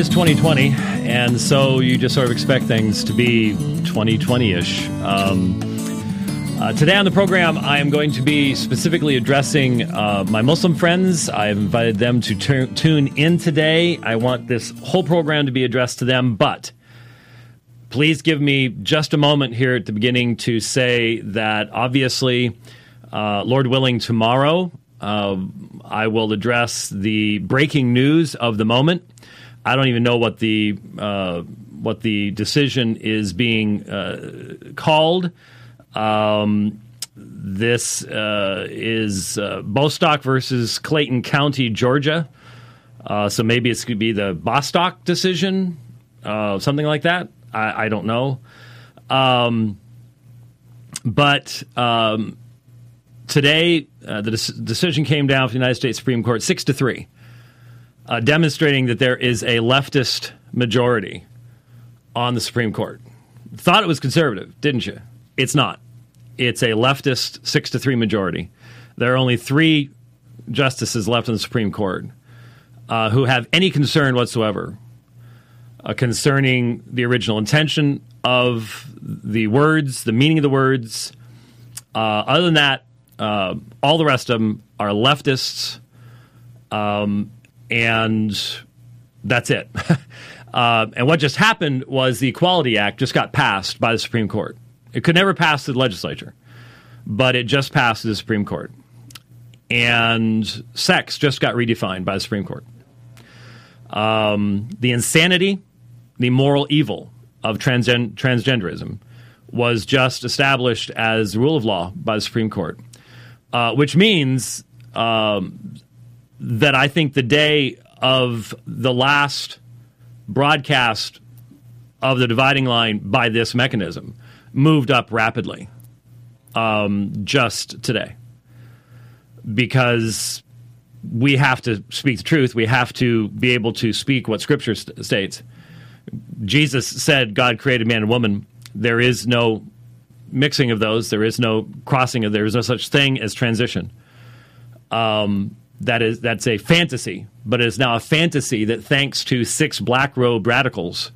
is 2020, and so you just sort of expect things to be 2020 ish. Um, uh, today on the program, I am going to be specifically addressing uh, my Muslim friends. I have invited them to tu- tune in today. I want this whole program to be addressed to them, but please give me just a moment here at the beginning to say that obviously, uh, Lord willing, tomorrow uh, I will address the breaking news of the moment. I don't even know what the uh, what the decision is being uh, called. Um, this uh, is uh, Bostock versus Clayton County, Georgia. Uh, so maybe it's going to be the Bostock decision, uh, something like that. I, I don't know. Um, but um, today, the des- decision came down from the United States Supreme Court six to three, uh, demonstrating that there is a leftist majority on the Supreme Court. Thought it was conservative, didn't you? It's not. It's a leftist six to three majority. There are only three justices left in the Supreme Court uh, who have any concern whatsoever uh, concerning the original intention of the words, the meaning of the words. Uh, other than that, uh, all the rest of them are leftists, um, and that's it. Uh, and what just happened was the Equality Act just got passed by the Supreme Court. It could never pass the legislature, but it just passed the Supreme Court. And sex just got redefined by the Supreme Court. Um, the insanity, the moral evil of transgen- transgenderism was just established as rule of law by the Supreme Court, uh, which means um, that I think the day of the last broadcast of the dividing line by this mechanism moved up rapidly um, just today because we have to speak the truth. We have to be able to speak what Scripture st- states. Jesus said God created man and woman. There is no mixing of those. There is no crossing of. There is no such thing as transition. Um, that is that's a fantasy, but it is now a fantasy that, thanks to six black robed radicals,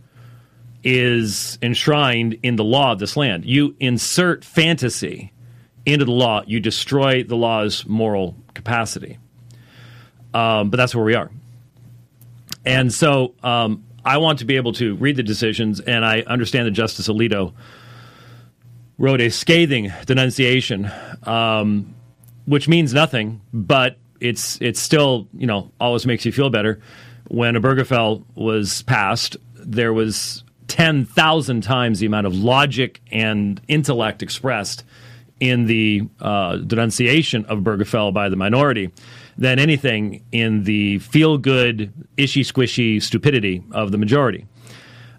is enshrined in the law of this land. You insert fantasy into the law, you destroy the law's moral capacity. Um, but that's where we are. And so um, I want to be able to read the decisions, and I understand that Justice Alito wrote a scathing denunciation, um, which means nothing, but it's it's still you know always makes you feel better. When Obergefell was passed, there was ten thousand times the amount of logic and intellect expressed in the uh, denunciation of Obergefell by the minority than anything in the feel good, ishy squishy stupidity of the majority.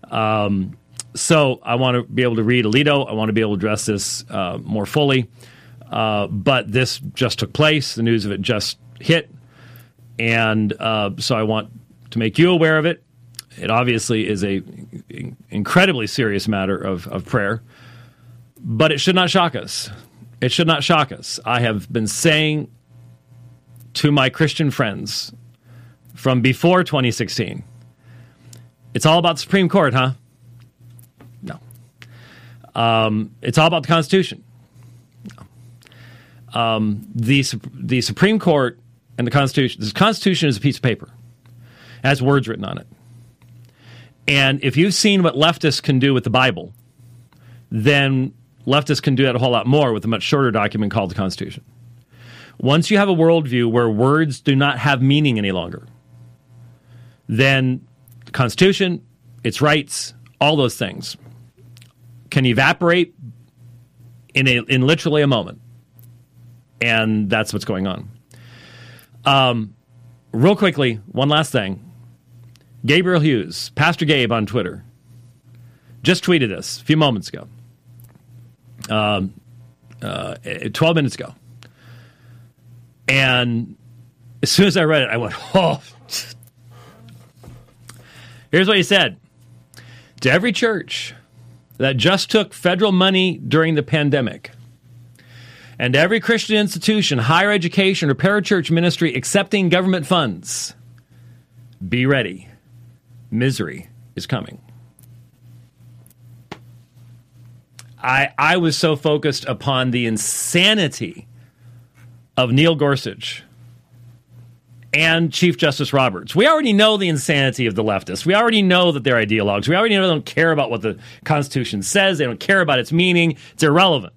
Um, so I want to be able to read Alito. I want to be able to address this uh, more fully. Uh, but this just took place. The news of it just hit. And uh, so I want to make you aware of it. It obviously is a incredibly serious matter of, of prayer, but it should not shock us. It should not shock us. I have been saying to my Christian friends from before 2016, it's all about the Supreme Court, huh? No. Um, it's all about the Constitution. Um, the the Supreme Court and the Constitution. The Constitution is a piece of paper. It has words written on it. And if you've seen what leftists can do with the Bible, then leftists can do that a whole lot more with a much shorter document called the Constitution. Once you have a worldview where words do not have meaning any longer, then the Constitution, its rights, all those things can evaporate in a in literally a moment. And that's what's going on. Um, real quickly, one last thing. Gabriel Hughes, Pastor Gabe on Twitter, just tweeted this a few moments ago, um, uh, 12 minutes ago. And as soon as I read it, I went, oh. Here's what he said To every church that just took federal money during the pandemic, and every Christian institution, higher education, or parachurch ministry accepting government funds, be ready misery is coming. I, I was so focused upon the insanity of Neil Gorsuch and Chief Justice Roberts. We already know the insanity of the leftists. We already know that they're ideologues. We already know they don't care about what the Constitution says. They don't care about its meaning. It's irrelevant.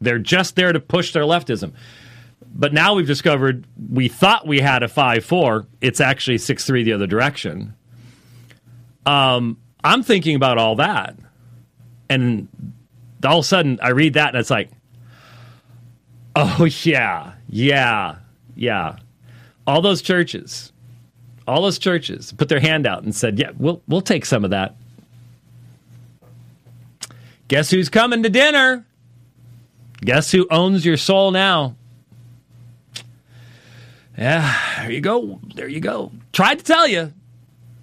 They're just there to push their leftism. But now we've discovered we thought we had a 5 4. It's actually 6 3 the other direction. Um, I'm thinking about all that. And all of a sudden I read that and it's like, oh, yeah, yeah, yeah. All those churches, all those churches put their hand out and said, yeah, we'll, we'll take some of that. Guess who's coming to dinner? Guess who owns your soul now? Yeah, there you go. There you go. Tried to tell you.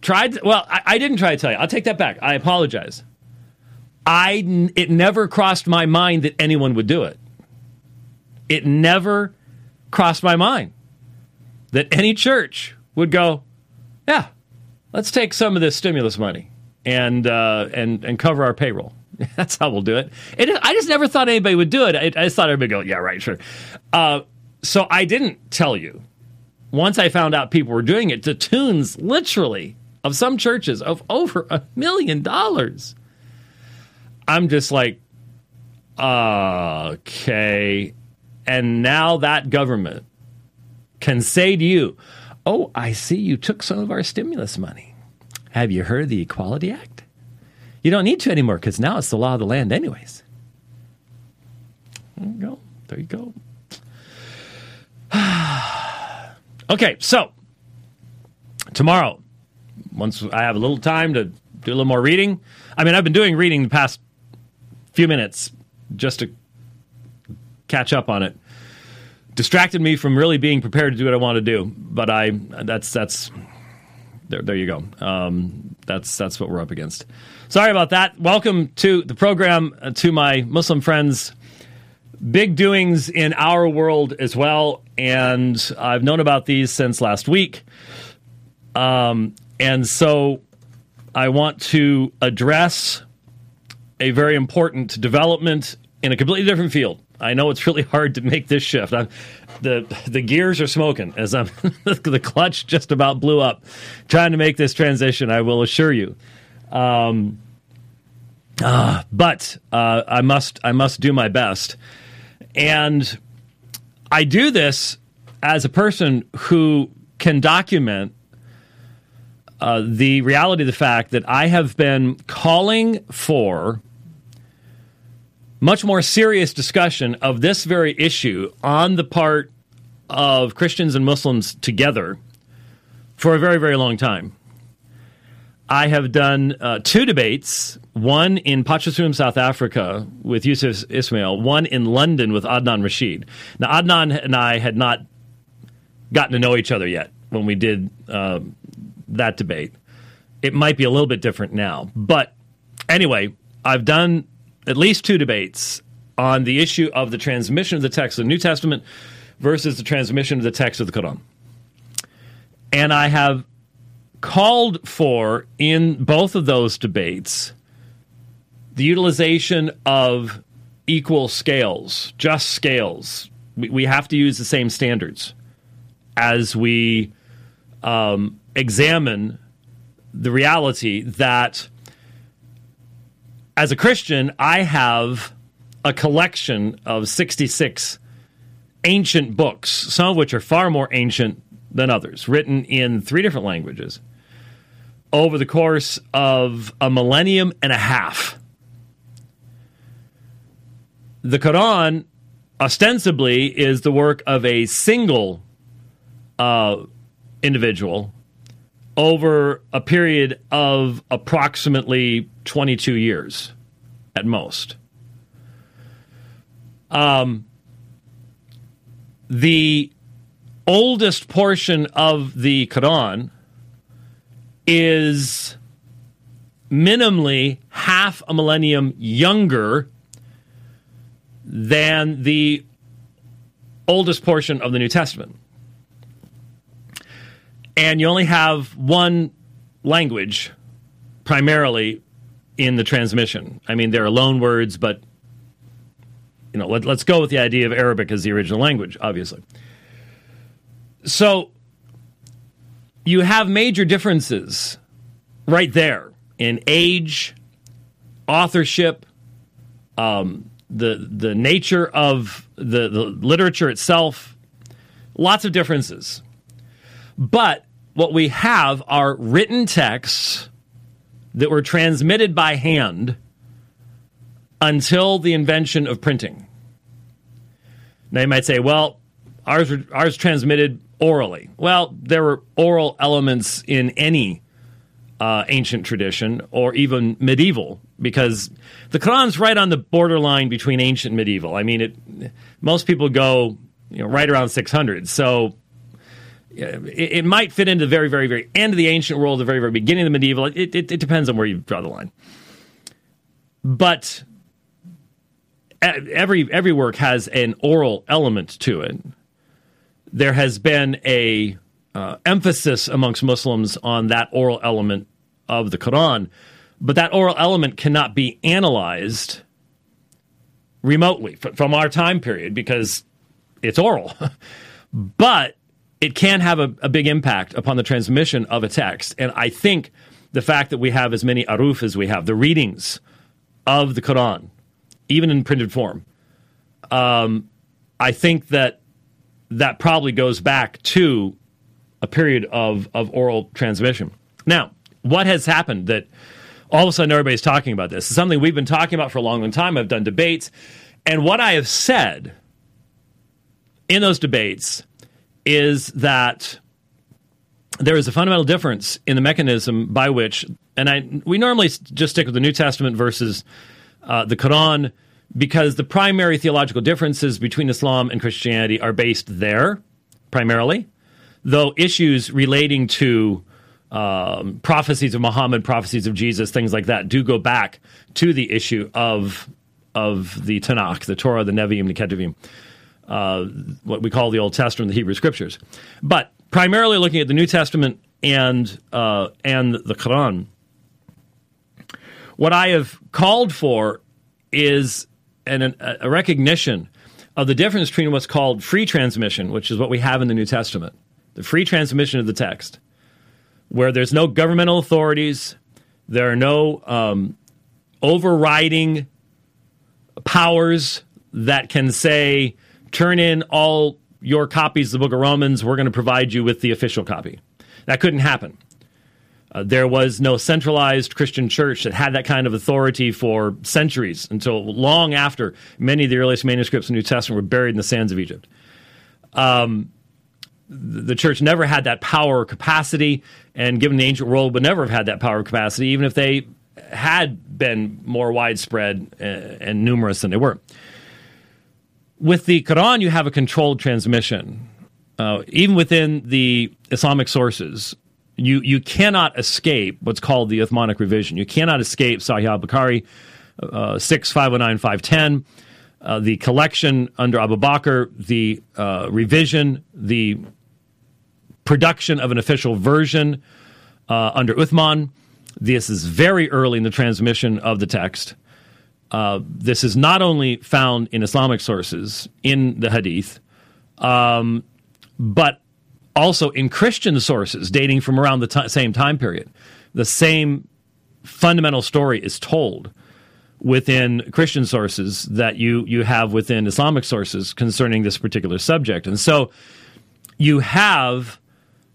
Tried. To, well, I, I didn't try to tell you. I'll take that back. I apologize. I it never crossed my mind that anyone would do it. It never crossed my mind that any church would go, yeah, let's take some of this stimulus money and uh, and and cover our payroll. That's how we'll do it. I just never thought anybody would do it. I, I just thought everybody would go, yeah, right, sure. Uh, so I didn't tell you. Once I found out people were doing it to tunes, literally, of some churches of over a million dollars. I'm just like, okay. And now that government can say to you, oh, I see you took some of our stimulus money. Have you heard the Equality Act? You don't need to anymore because now it's the law of the land, anyways. There you go. There you go. okay, so tomorrow, once I have a little time to do a little more reading. I mean, I've been doing reading the past few minutes just to catch up on it. Distracted me from really being prepared to do what I want to do, but I that's that's there. There you go. Um, that's that's what we're up against. Sorry about that. Welcome to the program uh, to my Muslim friends. Big doings in our world as well, and I've known about these since last week. Um, and so I want to address a very important development in a completely different field. I know it's really hard to make this shift. I'm, the the gears are smoking as I'm the clutch just about blew up trying to make this transition. I will assure you. Um, uh, but uh, I must I must do my best, and I do this as a person who can document uh, the reality of the fact that I have been calling for much more serious discussion of this very issue on the part of Christians and Muslims together for a very, very long time. I have done uh, two debates, one in Potchefstroom, South Africa with Yusuf Ismail, one in London with Adnan Rashid. Now, Adnan and I had not gotten to know each other yet when we did uh, that debate. It might be a little bit different now. But anyway, I've done at least two debates on the issue of the transmission of the text of the New Testament versus the transmission of the text of the Quran. And I have called for in both of those debates the utilization of equal scales, just scales. We, we have to use the same standards as we um, examine the reality that as a Christian, I have a collection of 66 ancient books, some of which are far more ancient than others, written in three different languages over the course of a millennium and a half. The Quran ostensibly is the work of a single uh, individual over a period of approximately 22 years at most. Um, the oldest portion of the Quran is minimally half a millennium younger than the oldest portion of the New Testament and you only have one language primarily in the transmission. I mean, there are loan words, but you know, let, us go with the idea of Arabic as the original language, obviously. So you have major differences right there in age, authorship, um, the the nature of the, the literature itself. Lots of differences, but what we have are written texts that were transmitted by hand until the invention of printing. Now you might say, well, ours ours transmitted orally. Well, there were oral elements in any uh, ancient tradition or even medieval because the Quran's right on the borderline between ancient and medieval. I mean, it most people go you know, right around 600. So it, it, might fit into the very, very, very end of the ancient world, the very, very beginning of the medieval. It, it, it depends on where you draw the line. But every every work has an oral element to it. There has been a uh, emphasis amongst Muslims on that oral element of the Quran, but that oral element cannot be analyzed remotely from our time period because it's oral. but it can have a, a, big impact upon the transmission of a text. And I think the fact that we have as many ahruf as we have, the readings of the Quran, even in printed form, um, I think that that probably goes back to a period of, of oral transmission. Now, what has happened that all of a sudden everybody's talking about this? It's something we've been talking about for a long, long time. I've done debates. And what I have said in those debates is that there is a fundamental difference in the mechanism by which, and I we normally just stick with the New Testament versus uh, the Quran because the primary theological differences between Islam and Christianity are based there primarily, though issues relating to um, prophecies of Muhammad, prophecies of Jesus, things like that do go back to the issue of of the Tanakh, the Torah, the Nevi'im, the Ketuvim uh, what we call the Old Testament, the Hebrew Scriptures. But primarily looking at the New Testament and uh, and the Quran, what I have called for is an, a recognition of the difference between what's called free transmission, which is what we have in the New Testament, the free transmission of the text, where there's no governmental authorities, there are no um, overriding powers that can say turn in all your copies of the book of Romans. We're going to provide you with the official copy. That couldn't happen. Uh, there was no centralized Christian church that had that kind of authority for centuries until long after many of the earliest manuscripts of the New Testament were buried in the sands of Egypt. Um, the church never had that power or capacity, and given the ancient world, would never have had that power or capacity, even if they had been more widespread uh, and numerous than they were with the Quran, you have a controlled transmission. Uh, even within the Islamic sources, you you cannot escape what's called the Uthmanic revision. You cannot escape Sahih al-Bukhari uh, six five oh nine five ten. Uh, the collection under Abu Bakr, the uh, revision, the production of an official version uh, under Uthman. This is very early in the transmission of the text. Uh, this is not only found in Islamic sources in the Hadith, um, but also in Christian sources dating from around the t- same time period. The same fundamental story is told within Christian sources that you you have within Islamic sources concerning this particular subject, and so you have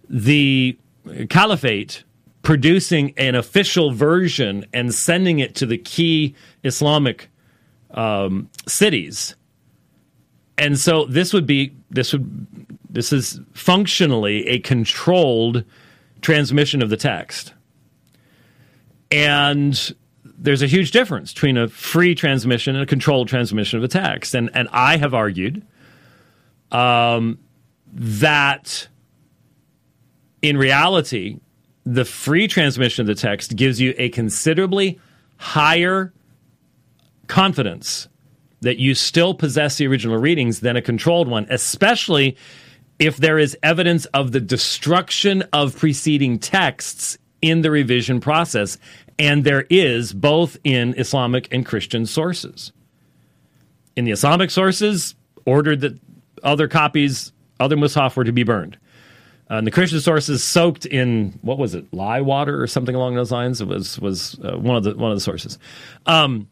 the caliphate producing an official version and sending it to the key Islamic um, cities. And so this would be this would this is functionally a controlled transmission of the text. And there's a huge difference between a free transmission and a controlled transmission of a text. And and I have argued um, that in reality, the free transmission of the text gives you a considerably higher confidence that you still possess the original readings than a controlled one, especially if there is evidence of the destruction of preceding texts in the revision process And there is both in Islamic and Christian sources. In the Islamic sources, ordered that other copies, other mushaf were to be burned. Uh, and the Christian sources soaked in what was it, lye water or something along those lines. It was was uh, one of the one of the sources. Um,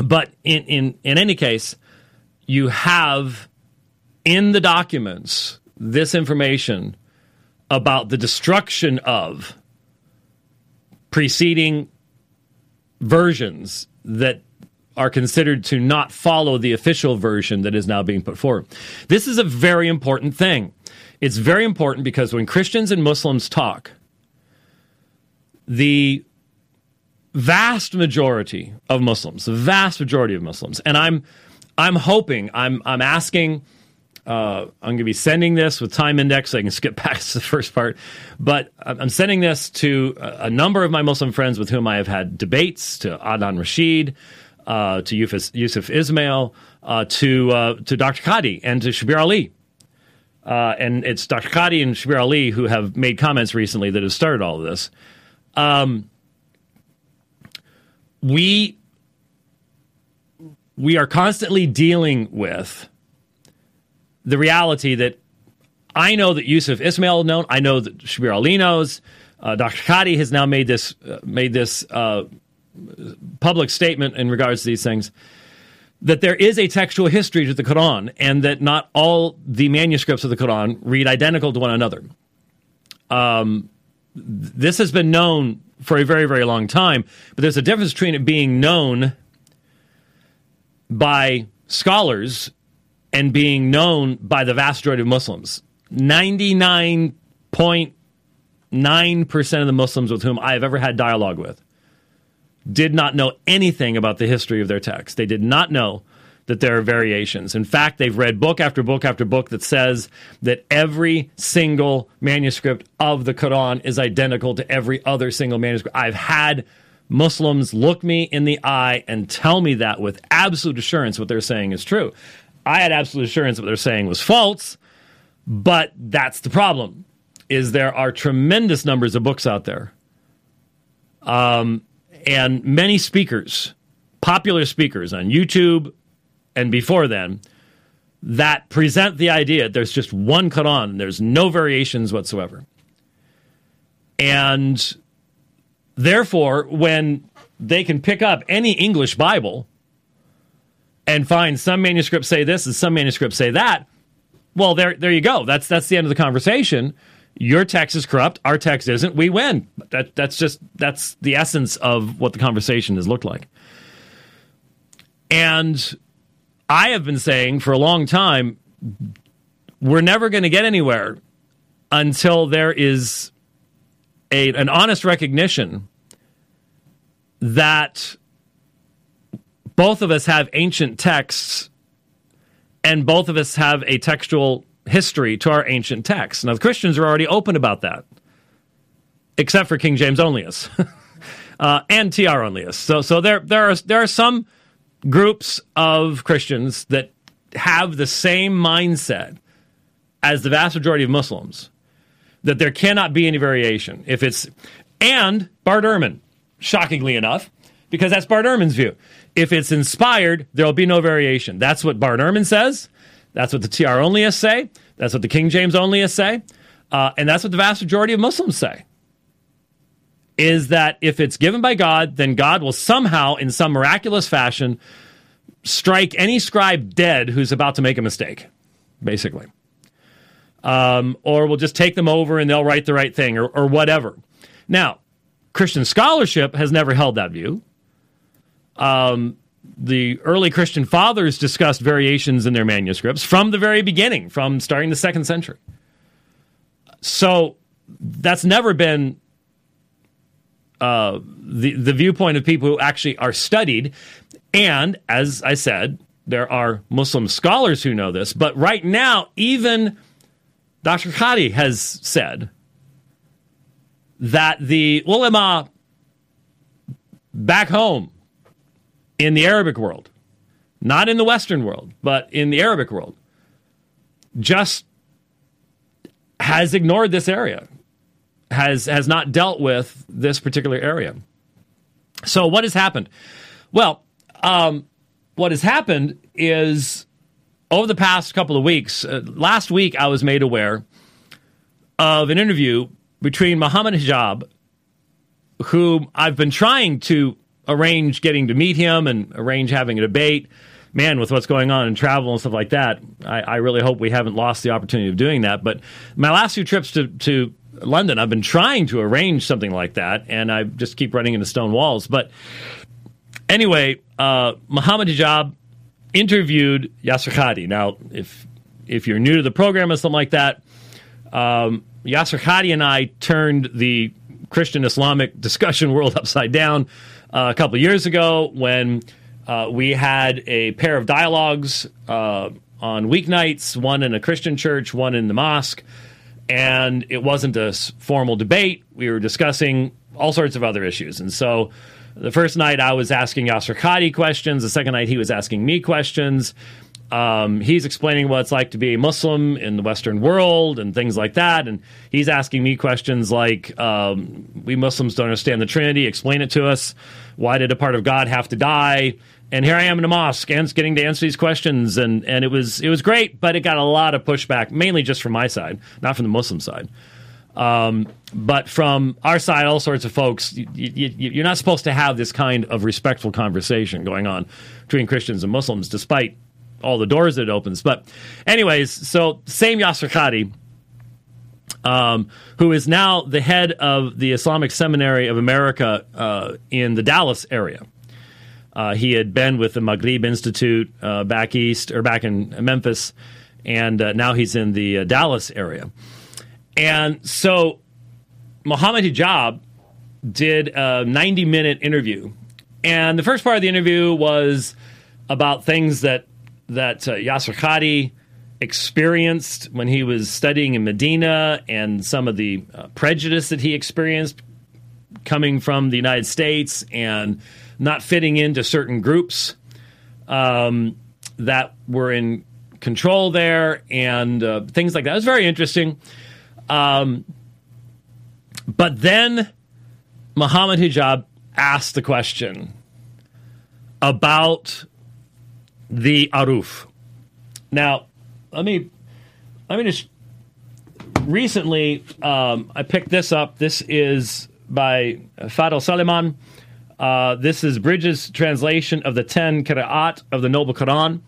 but in in in any case, you have in the documents this information about the destruction of preceding versions that are considered to not follow the official version that is now being put forward. This is a very important thing. It's very important because when Christians and Muslims talk, the vast majority of Muslims, the vast majority of Muslims, and I'm I'm hoping, I'm I'm asking uh, I'm going to be sending this with time index so I can skip past the first part. But I'm sending this to a number of my Muslim friends with whom I have had debates, to Adnan Rashid, uh, to Yusuf, Yusuf Ismail, uh, to, uh, to Dr. Qadhi, and to Shabir Ali. Uh, and it's Dr. Qadhi and Shabir Ali who have made comments recently that have started all of this. Um, we we are constantly dealing with the reality that I know that Yusuf Ismail known. I know that Shabir Ali knows. Uh, Dr. Qadhi has now made this uh, made this uh, public statement in regards to these things that there is a textual history to the Quran and that not all the manuscripts of the Quran read identical to one another. Um, this has been known for a very, very long time, but there's a difference between it being known by scholars and being known by the vast majority of Muslims. 99.9% of the Muslims with whom I have ever had dialogue with did not know anything about the history of their text. They did not know that there are variations. In fact, they've read book after book after book that says that every single manuscript of the Quran is identical to every other single manuscript. I've had Muslims look me in the eye and tell me that with absolute assurance what they're saying is true. I had absolute assurance what they're saying was false, but that's the problem. Is there are tremendous numbers of books out there. Um, and many speakers, popular speakers on YouTube and before then, that present the idea there's just one Quran, there's no variations whatsoever. And therefore, when they can pick up any English Bible and find some manuscripts say this and some manuscripts say that, well, there, there you go. That's that's the end of the conversation. Your text is corrupt. Our text isn't. We win. That that's just that's the essence of what the conversation has looked like. And I have been saying for a long time, we're never going to get anywhere until there is a, an honest recognition that both of us have ancient texts and both of us have a textual history to our ancient texts. Now, the Christians are already open about that, except for King James Onlyists uh, and TR Onlyists. So, so there, there, are, there are some groups of Christians that have the same mindset as the vast majority of Muslims that there cannot be any variation. If it's, and Bart Ehrman, shockingly enough, because that's Bart Ehrman's view. If it's inspired, there'll be no variation. That's what Bart Ehrman says. That's what the TR Onlyists say. That's what the King James Onlyists say. Uh, and that's what the vast majority of Muslims say. Is that if it's given by God, then God will somehow, in some miraculous fashion, strike any scribe dead who's about to make a mistake, basically. Um, or we'll just take them over and they'll write the right thing or, or whatever. Now, Christian scholarship has never held that view. Um, the early Christian fathers discussed variations in their manuscripts from the very beginning, from starting the second century. So that's never been uh, the the viewpoint of people who actually are studied. And as I said, there are Muslim scholars who know this. But right now, even Dr. Qadhi has said that the ulama back home in the Arabic world, not in the Western world, but in the Arabic world, just has ignored this area, has has not dealt with this particular area. So, what has happened? Well, um, what has happened is over the past couple of weeks, uh, last week I was made aware of an interview between Muhammad Hijab, whom I've been trying to arrange getting to meet him and arrange having a debate. Man, with what's going on in travel and stuff like that, I, I really hope we haven't lost the opportunity of doing that. But my last few trips to, to London, I've been trying to arrange something like that, and I just keep running into stone walls. But anyway, uh, Muhammad Hijab interviewed Yasser Qadhi. Now, if if you're new to the program or something like that, um, Yasser Qadhi and I turned the Christian Islamic discussion world upside down uh, a couple years ago when uh, we had a pair of dialogues uh, on weeknights, one in a Christian church, one in the mosque. And it wasn't a formal debate. We were discussing all sorts of other issues. And so the first night I was asking Yasser Qadhi questions. The second night he was asking me questions. Um, he's explaining what it's like to be a Muslim in the Western world and things like that. And he's asking me questions like, um, "We Muslims don't understand the Trinity. Explain it to us. Why did a part of God have to die?" And here I am in a mosque, and getting to answer these questions, and and it was it was great, but it got a lot of pushback, mainly just from my side, not from the Muslim side. Um, but from our side, all sorts of folks, you, you, you're not supposed to have this kind of respectful conversation going on between Christians and Muslims, despite all the doors that it opens. But, anyways, so same Yasser Qadhi, um, who is now the head of the Islamic Seminary of America uh, in the Dallas area. Uh, he had been with the Maghrib Institute uh, back east or back in Memphis, and uh, now he's in the uh, Dallas area. And so Muhammad Hijab did a 90 minute interview. And the first part of the interview was about things that that uh, Yasser experienced when he was studying in Medina and some of the uh, prejudice that he experienced coming from the United States and not fitting into certain groups um, that were in control there and uh, things like that. It was very interesting. Um, but then Muhammad Hijab asked the question about the Ahruf. Now, let me let me just recently um, I picked this up. This is by Fadel Soliman. Uh, this is Bridges' translation of the ten Qira'at of the Noble Quran.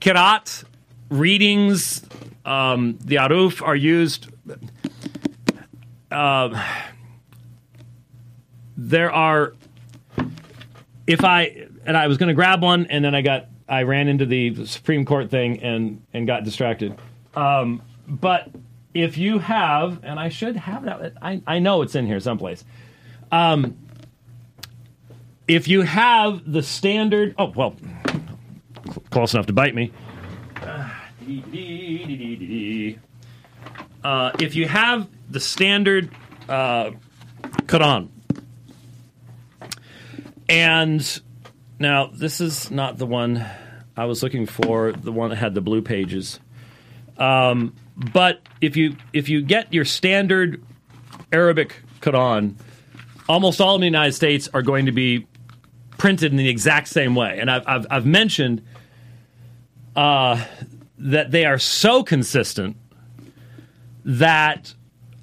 Qira'at readings, um, the Ahruf are used. Uh, there are, if I and I was going to grab one, and then I got I ran into the Supreme Court thing and and got distracted. Um, but if you have, and I should have that, I, I know it's in here someplace. Um, if you have the standard, oh well, close enough to bite me. Uh, if you have the standard uh, Quran, and now, this is not the one I was looking for. The one that had the blue pages. Um, but if you if you get your standard Arabic Quran, almost all in the United States are going to be printed in the exact same way. And I've I've, I've mentioned uh, that they are so consistent that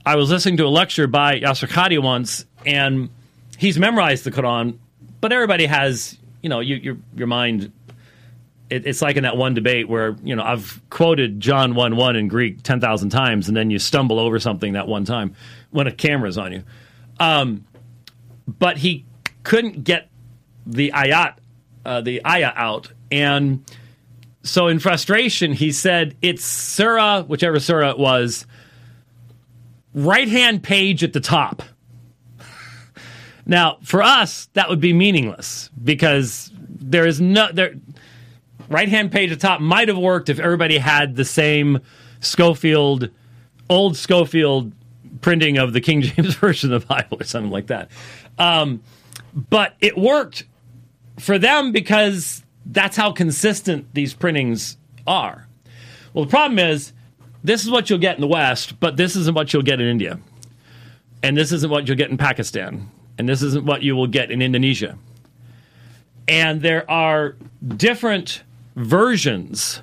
I was listening to a lecture by Yasser Qadhi once, and he's memorized the Quran, but everybody has you know, you, your your mind. It, it's like in that one debate where you know I've quoted John one one in Greek ten thousand times, and then you stumble over something that one time when a camera's on you. Um, but he couldn't get the ayat, uh, the ayah out, and so in frustration he said, "It's surah, whichever surah it was, right hand page at the top." Now, for us, that would be meaningless because there is no there. Right hand page at top might have worked if everybody had the same Scofield, old Scofield printing of the King James version of the Bible or something like that. Um, but it worked for them because that's how consistent these printings are. Well, the problem is this is what you'll get in the West, but this isn't what you'll get in India. And this isn't what you'll get in Pakistan and this isn't what you will get in Indonesia. And there are different versions.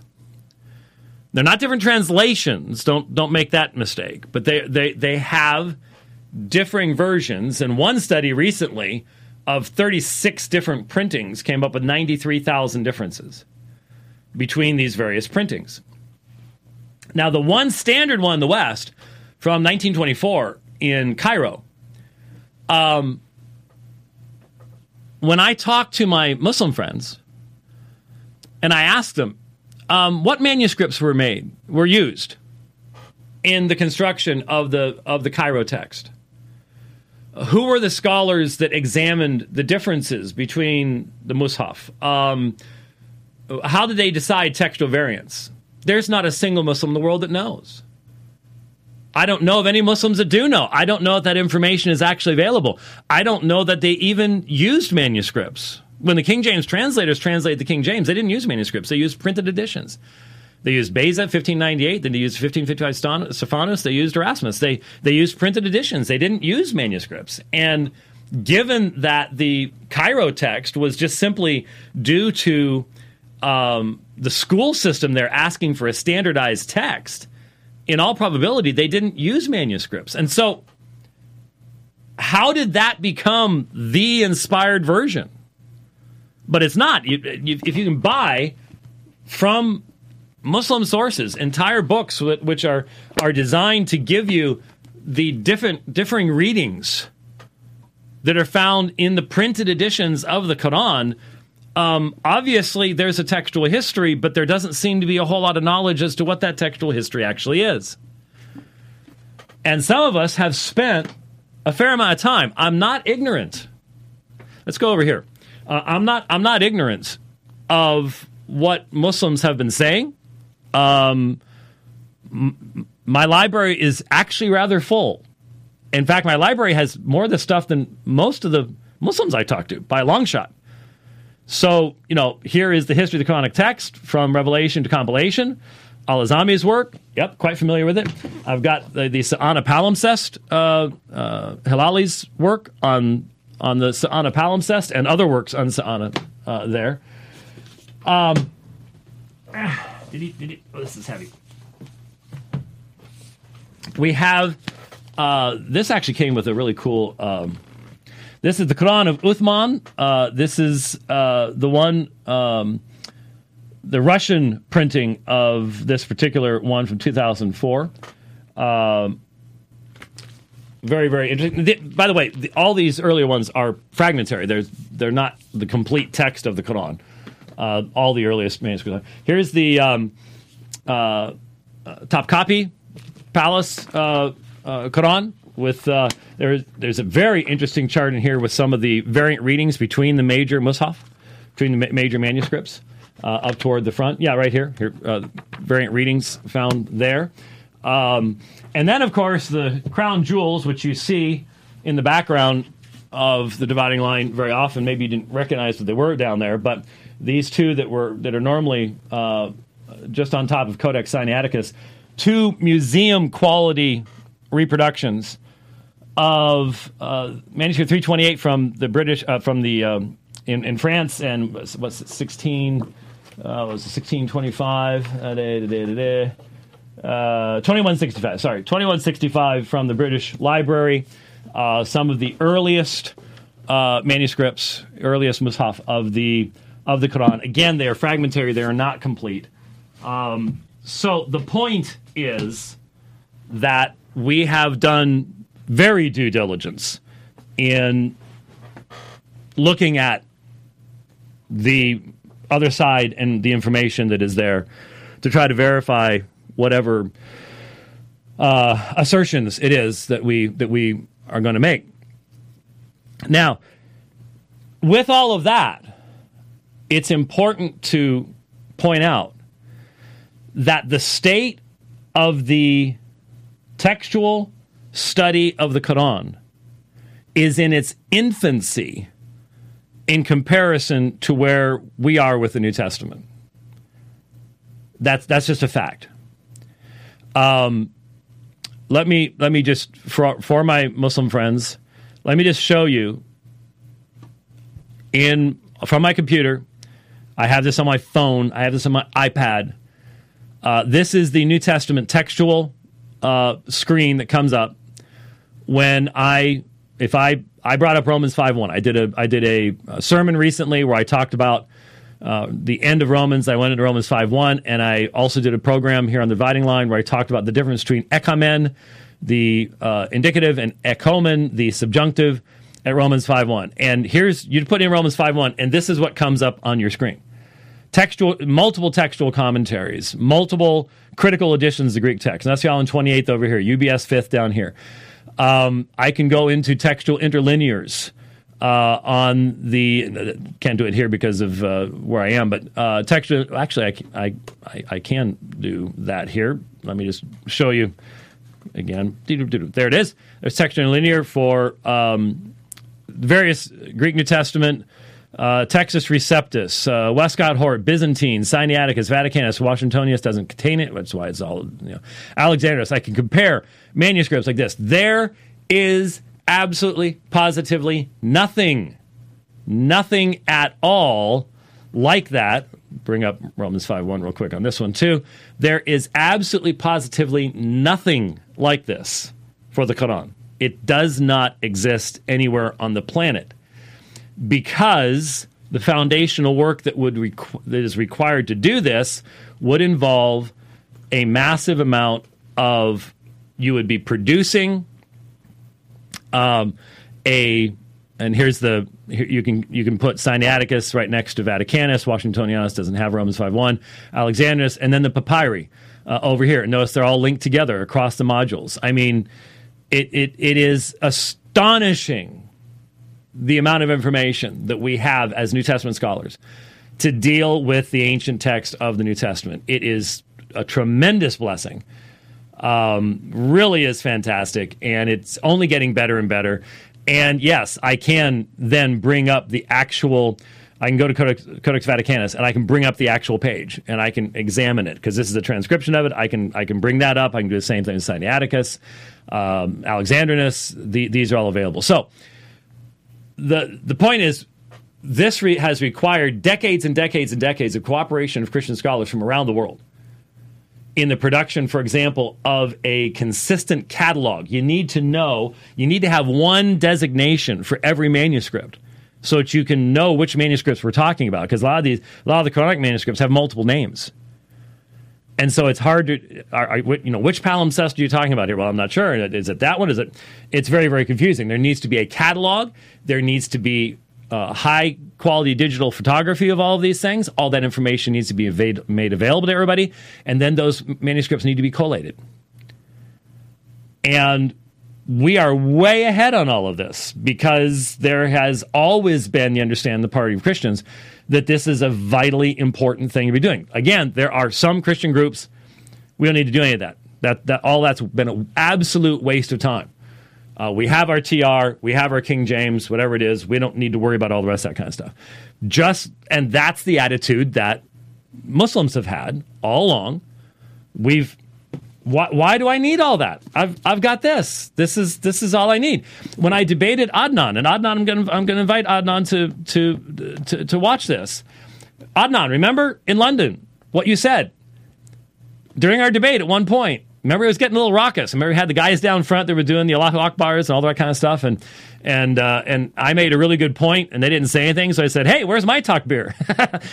They're not different translations. Don't don't make that mistake. But they they they have differing versions. And one study recently of 36 different printings came up with 93,000 differences between these various printings. Now, the one standard one in the West from 1924 in Cairo, um, when I talk to my Muslim friends and I ask them, um, what manuscripts were made, were used in the construction of the, of the Cairo text? Who were the scholars that examined the differences between the Mus'haf? Um, how did they decide textual variants? There's not a single Muslim in the world that knows. I don't know of any Muslims that do know. I don't know if that information is actually available. I don't know that they even used manuscripts. When the King James translators translated the King James, they didn't use manuscripts, they used printed editions. They used Beza, 1598. Then they used 1555 Stephanus. They used Erasmus. They, they used printed editions. They didn't use manuscripts. And given that the Cairo text was just simply due to um, the school system there asking for a standardized text, in all probability, they didn't use manuscripts. And so, how did that become the inspired version? But it's not. You, you, if you can buy from Muslim sources, entire books which are are designed to give you the different differing readings that are found in the printed editions of the Quran. Um, obviously, there's a textual history, but there doesn't seem to be a whole lot of knowledge as to what that textual history actually is. And some of us have spent a fair amount of time. I'm not ignorant. Let's go over here. Uh, I'm not. I'm not ignorant of what Muslims have been saying. Um, m- my library is actually rather full. In fact, my library has more of the stuff than most of the Muslims I talk to by a long shot. So, you know, here is the history of the Quranic text from Revelation to compilation. Al Azami's work, yep, quite familiar with it. I've got the, the Sana'a Palimpsest, uh, uh, Hilali's work on on the Sana'a Palimpsest and other works on Sana'a uh, there. Um, did he, did he, oh, this is heavy. We have, uh, this actually came with a really cool, um, this is the Quran of Uthman. Uh, this is uh, the one, um, the Russian printing of this particular one from 2004. Um, very, very interesting. The, by the way, the, all these earlier ones are fragmentary. There's, they're not the complete text of the Quran uh, all the earliest manuscripts. Here's the um, uh, uh, Topkapi Palace uh, uh, Quran. With uh, there's there's a very interesting chart in here with some of the variant readings between the major mushaf, between the ma- major manuscripts, up toward the front. Yeah, right here. Here, variant readings found there. Um, and then, of course, the crown jewels, which you see in the background of the dividing line very often. Maybe you didn't recognize that they were down there, but these two that were that are normally uh, just on top of Codex Sinaiticus, two museum quality reproductions of uh, manuscript 328 from the British uh, from the um, in, in France and what's it 16 uh, was 1625 uh, 2165 sorry 2165 from the British Library uh, some of the earliest uh, manuscripts earliest mushaf of the of the Quran. Again, they are fragmentary, they are not complete. Um, so the point is that we have done very due diligence in looking at the other side and the information that is there to try to verify whatever uh, assertions it is that we that we are going to make. Now, with all of that, it's important to point out that the state of the textual study of the Quran is in its infancy in comparison to where we are with the New Testament. That's that's just a fact. Um, let me let me just for for my Muslim friends, let me just show you in from my computer. I have this on my phone. I have this on my iPad. Uh, this is the New Testament textual uh, screen that comes up when I if I I brought up Romans five one. I did a I did a, a sermon recently where I talked about uh, the end of Romans. I went into Romans five one, and I also did a program here on the dividing line where I talked about the difference between ekamen, the uh, indicative, and ekomen, the subjunctive, at Romans five one. And here's you put in Romans five one, and this is what comes up on your screen textual, multiple textual commentaries, multiple critical editions of the Greek text. And that's y'all in 28th over here, UBS 5th down here. Um, I can go into textual interlinears uh, on the, can't do it here because of uh, where I am, but uh, textual, actually, I, I, I can do that here. Let me just show you again. There it is. There's textual interlinear for um, various Greek New Testament uh, Textus Receptus, uh, Westcott Hort, Byzantine, Sinaiticus, Vaticanus, Washingtonius doesn't contain it. That's why it's all, you know. I can compare manuscripts like this. There is absolutely, positively nothing, nothing at all like that. Bring up Romans 5 1 real quick on this one, too. There is absolutely, positively nothing like this for the Quran. It does not exist anywhere on the planet because the foundational work that would requ- that is required to do this would involve a massive amount of you would be producing um, a and here's the here you can you can put Sinaiticus right next to Vaticanus. Washingtonianus doesn't have Romans five one. Alexandrinus, and then the papyri uh, over here. Notice they're all linked together across the modules. I mean, it it, it is astonishing the amount of information that we have as New Testament scholars to deal with the ancient text of the New Testament. It is a tremendous blessing. Um, really is fantastic, and it's only getting better and better. And yes, I can then bring up the actual. I can go to Codex, Codex, Vaticanus and I can bring up the actual page and I can examine it because this is a transcription of it. I can I can bring that up. I can do the same thing with Sinaiticus, um, Alexandrinus. The, these are all available. So the the point is this re- has required decades and decades and decades of cooperation of Christian scholars from around the world in the production, for example, of a consistent catalog. You need to know, you need to have one designation for every manuscript so that you can know which manuscripts we're talking about. Because a lot of these, a lot of the Quranic manuscripts have multiple names. And so it's hard to, are, are, you know, which palimpsest are you talking about here? Well, I'm not sure. Is it that one? Is it? It's very, very confusing. There needs to be a catalog. There needs to be uh, high quality digital photography of all of these things. All that information needs to be made available to everybody. And then those manuscripts need to be collated. And we are way ahead on all of this because there has always been, you understand, the party of Christians that this is a vitally important thing to be doing. Again, there are some Christian groups we don't need to do any of that. That that all that's been an absolute waste of time. Uh, we have our TR, we have our King James, whatever it is. We don't need to worry about all the rest of that kind of stuff. Just and that's the attitude that Muslims have had all along. We've why, why do I need all that? I've, I've got this. This is this is all I need. When I debated Adnan, and Adnan, I'm gonna I'm gonna invite Adnan to, to to to watch this. Adnan, remember in London what you said during our debate at one point. Remember, it was getting a little raucous. Remember, we had the guys down front that were doing the Allahu Akbars and all that kind of stuff, and and uh, and I made a really good point, and they didn't say anything. So I said, "Hey, where's my takbir?"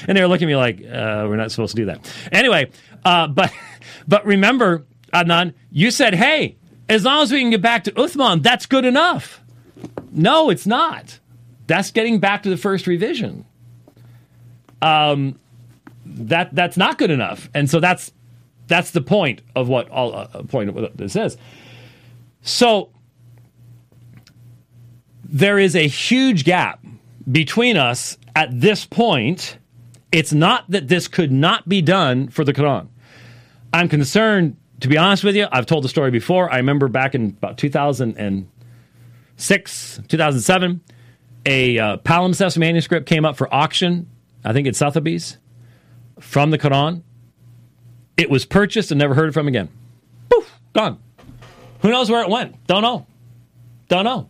and they were looking at me like, uh, "We're not supposed to do that." Anyway, uh, but but remember, Adnan, you said, hey, as long as we can get back to Uthman, that's good enough. No, it's not. That's getting back to the first revision. Um, that that's not good enough, and so that's that's the point of what all uh, point of what this is. So there is a huge gap between us at this point. It's not that this could not be done for the Quran. I'm concerned to be honest with you, I've told the story before. I remember back in about 2006, 2007, a uh, palimpsest manuscript came up for auction, I think it's Sotheby's, from the Quran. It was purchased and never heard from again. Poof, gone. Who knows where it went? Don't know. Don't know.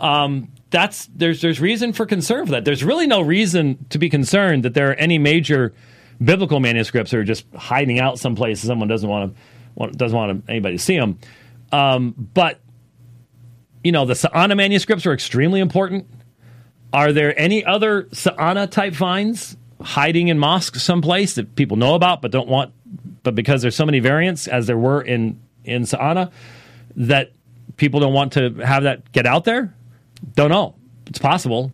um, that's there's there's reason for concern for that. There's really no reason to be concerned that there are any major biblical manuscripts that are just hiding out someplace. Someone doesn't want to doesn't want anybody to see them. Um, but you know, the Sana'a manuscripts are extremely important. Are there any other Sana'a type finds hiding in mosques someplace that people know about but don't want, but because there's so many variants as there were in in Sana'a, that people don't want to have that get out there? Don't know. It's possible.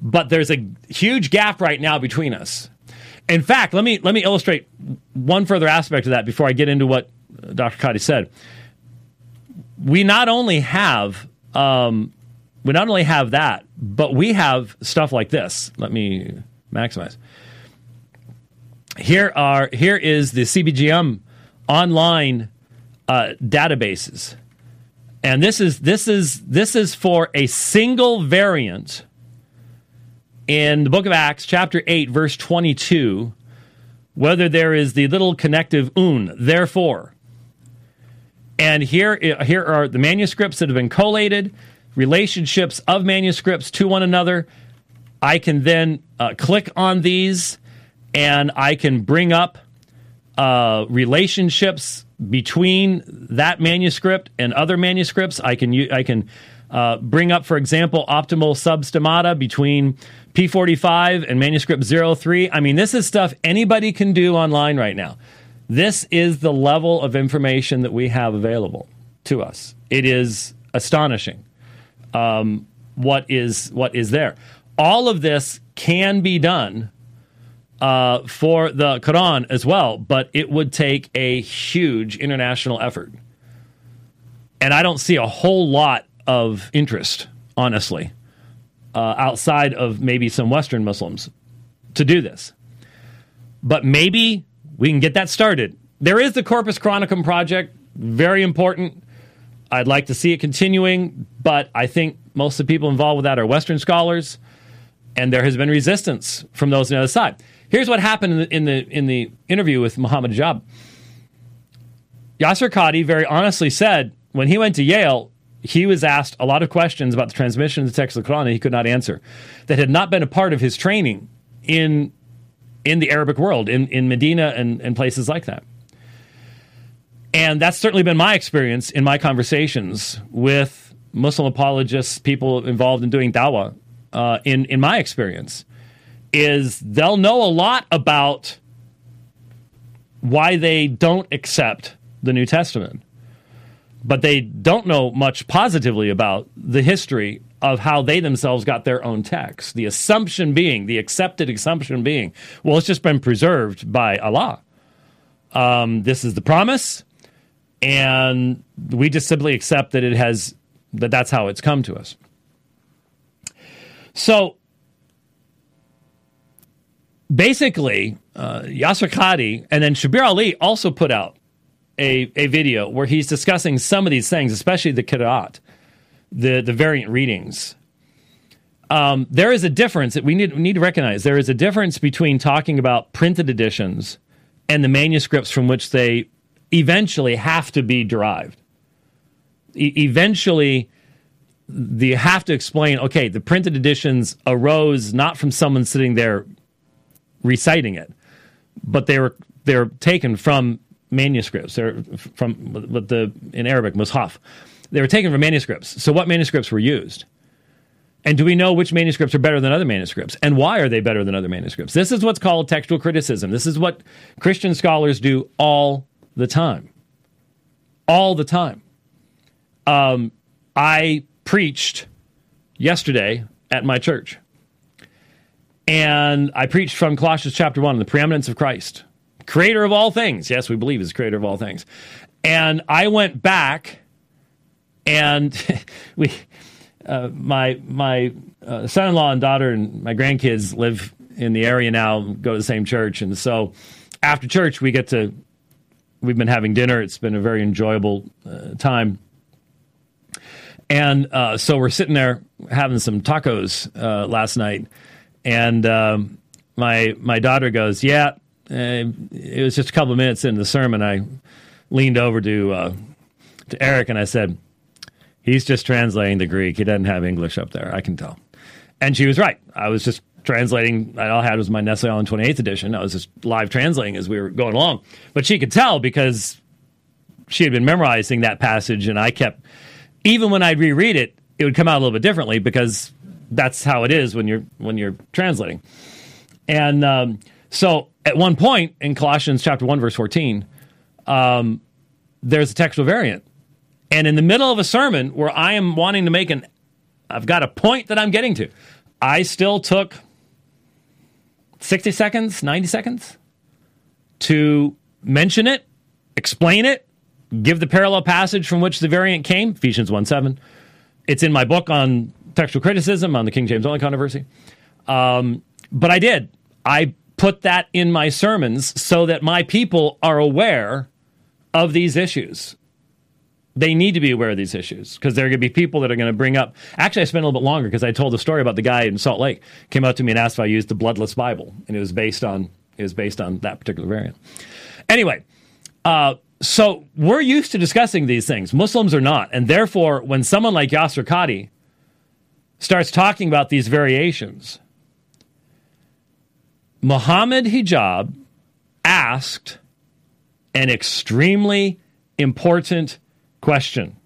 But there's a huge gap right now between us. In fact, let me let me illustrate one further aspect of that before I get into what Dr. Qadhi said. We not only have um, we not only have that, but we have stuff like this. Let me maximize. Here are here is the CBGM online uh, databases, and this is this is this is for a single variant in the book of Acts, chapter eight, verse twenty-two. Whether there is the little connective un, therefore. And here, here are the manuscripts that have been collated, relationships of manuscripts to one another. I can then uh, click on these and I can bring up uh, relationships between that manuscript and other manuscripts. I can I can uh, bring up, for example, optimal substemmata between P45 and manuscript 03. I mean, this is stuff anybody can do online right now. This is the level of information that we have available to us. It is astonishing um, what is what is there. All of this can be done uh, for the Quran as well, but it would take a huge international effort. And I don't see a whole lot of interest, honestly, uh, outside of maybe some Western Muslims to do this. But maybe we can get that started. There is the Corpus Coranicum project, very important. I'd like to see it continuing, but I think most of the people involved with that are Western scholars, and there has been resistance from those on the other side. Here's what happened in the in the, in the interview with Muhammad Hijab. Yasir Qadhi very honestly said when he went to Yale, he was asked a lot of questions about the transmission of the text of the Quran that he could not answer, that had not been a part of his training in in the Arabic world, in, in Medina and, and places like that. And that's certainly been my experience in my conversations with Muslim apologists, people involved in doing dawah, uh, in, in my experience, is they'll know a lot about why they don't accept the New Testament, but they don't know much positively about the history of how they themselves got their own text. The assumption being, the accepted assumption being, well, it's just been preserved by Allah. Um, this is the promise and we just simply accept that it has that that's how it's come to us. So basically, uh, Qadhi and then Shabir Ali also put out a, a video where he's discussing some of these things, especially the Qira'at, the, the variant readings. Um, there is a difference that we need, we need to recognize. There is a difference between talking about printed editions and the manuscripts from which they eventually have to be derived. E- eventually, you have to explain okay, the printed editions arose not from someone sitting there reciting it, but they were they're taken from manuscripts. They're from what the in Arabic mushaf. They were taken from manuscripts. So what manuscripts were used? And do we know which manuscripts are better than other manuscripts? And why are they better than other manuscripts? This is what's called textual criticism. This is what Christian scholars do all the time. All the time. Um, I preached yesterday at my church. And I preached from Colossians chapter 1, the preeminence of Christ, creator of all things. Yes, we believe is creator of all things. And I went back and we, uh, my, my uh, son in law and daughter and my grandkids live in the area now, go to the same church. And so after church, we get to we've been having dinner. It's been a very enjoyable uh, time. And uh, so we're sitting there having some tacos uh, last night, and um, my my daughter goes, "Yeah." Uh, it was just a couple of minutes into the sermon. I leaned over to uh, to Eric and I said, He's just translating the Greek. He doesn't have English up there. I can tell. And she was right. I was just translating. I all I had was my Nestle Aland 28th edition. I was just live translating as we were going along. But she could tell because she had been memorizing that passage, and I kept, even when I'd reread it, it would come out a little bit differently because that's how it is when you're when you're translating. And um, so, at one point in Colossians chapter one, verse 14, um, there's a textual variant and in the middle of a sermon where I am wanting to make an, I've got a point that I'm getting to, I still took 60 seconds, 90 seconds to mention it, explain it, give the parallel passage from which the variant came, Ephesians 1 7. It's in my book on textual criticism on the King James only controversy. Um, but I did. I put that in my sermons so that my people are aware of these issues they need to be aware of these issues because there are going to be people that are going to bring up. Actually, I spent a little bit longer because I told the story about the guy in Salt Lake came up to me and asked if I used the Bloodless Bible, and it was based on it was based on that particular variant. Anyway, uh, so we're used to discussing these things. Muslims are not, and therefore, when someone like Yasir Qadhi starts talking about these variations, Muhammad Hijab asked an extremely important question.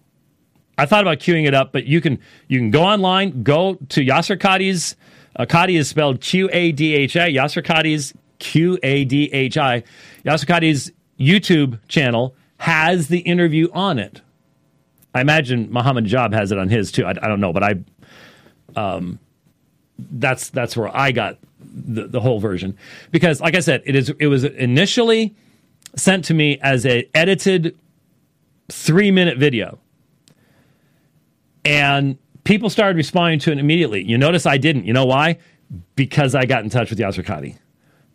I thought about queuing it up, but you can you can go online, go to Yasir Qadhi's. Uh, Qadhi is spelled Q A D H I. Yasir Qadhi's Q A D H I. Yasir Qadhi's YouTube channel has the interview on it. I imagine Muhammad Hijab has it on his too. I, I don't know, but I, um, that's that's where I got the, the whole version because, like I said, it is it was initially sent to me as a edited three minute video. And people started responding to it immediately. You notice I didn't. You know why? Because I got in touch with Yasir Qadhi.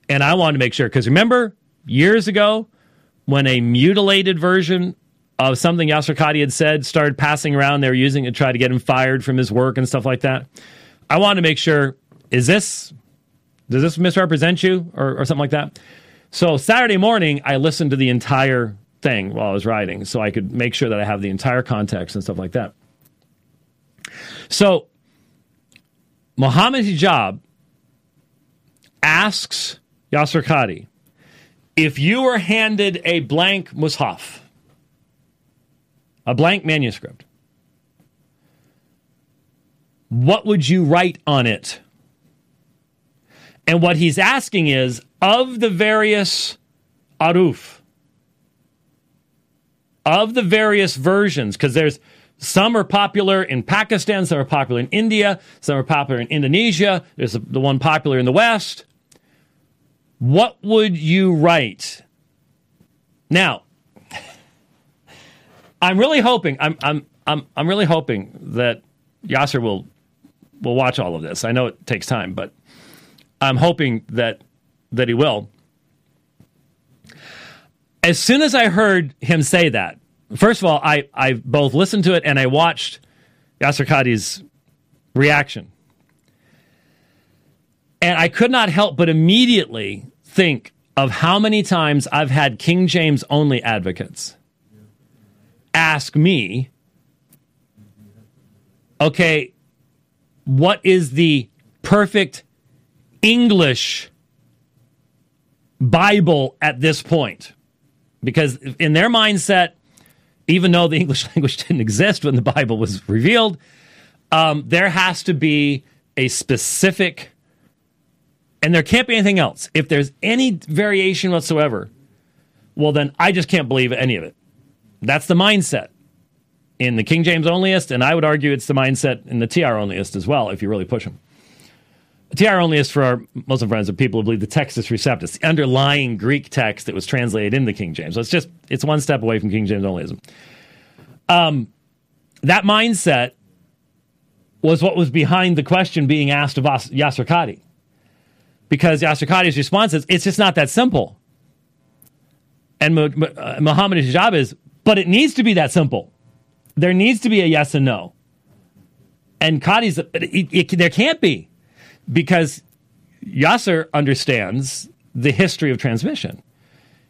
And I wanted to make sure, because remember years ago when a mutilated version of something Yasir Qadhi had said started passing around, they were using it to try to get him fired from his work and stuff like that. I wanted to make sure, is this, does this misrepresent you or, or something like that? So Saturday morning, I listened to the entire thing while I was writing so I could make sure that I have the entire context and stuff like that. So, Muhammad Hijab asks Yasir Qadhi if you were handed a blank mushaf, a blank manuscript, what would you write on it? And what he's asking is of the various ahruf, of the various versions, because there's some are popular in Pakistan, some are popular in India, some are popular in Indonesia, there's the one popular in the West. What would you write? Now, I'm really hoping, I'm, I'm, I'm, I'm really hoping that Yasir will, will watch all of this. I know it takes time, but I'm hoping that, that he will as soon as I heard him say that, first of all, I, I both listened to it and I watched Yasir Qadhi's reaction. And I could not help but immediately think of how many times I've had King James only advocates ask me, okay, what is the perfect English Bible at this point? because in their mindset, even though the English language didn't exist when the Bible was revealed, um, there has to be a specific, and there can't be anything else. If there's any variation whatsoever, well, then I just can't believe any of it. That's the mindset in the King James onlyist, and I would argue it's the mindset in the TR onlyist as well, if you really push them. TR only is for our Muslim friends or people who believe the Textus Receptus, the underlying Greek text that was translated into King James. So it's just it's one step away from King James onlyism. Um, that mindset was what was behind the question being asked of Yasir Qadhi. Because Yasir Qadhi's response is, it's just not that simple. And uh, Muhammad Hijab's is, but it needs to be that simple. There needs to be a yes and no. And Qadhi's, it, it, there can't be because Yasir understands the history of transmission.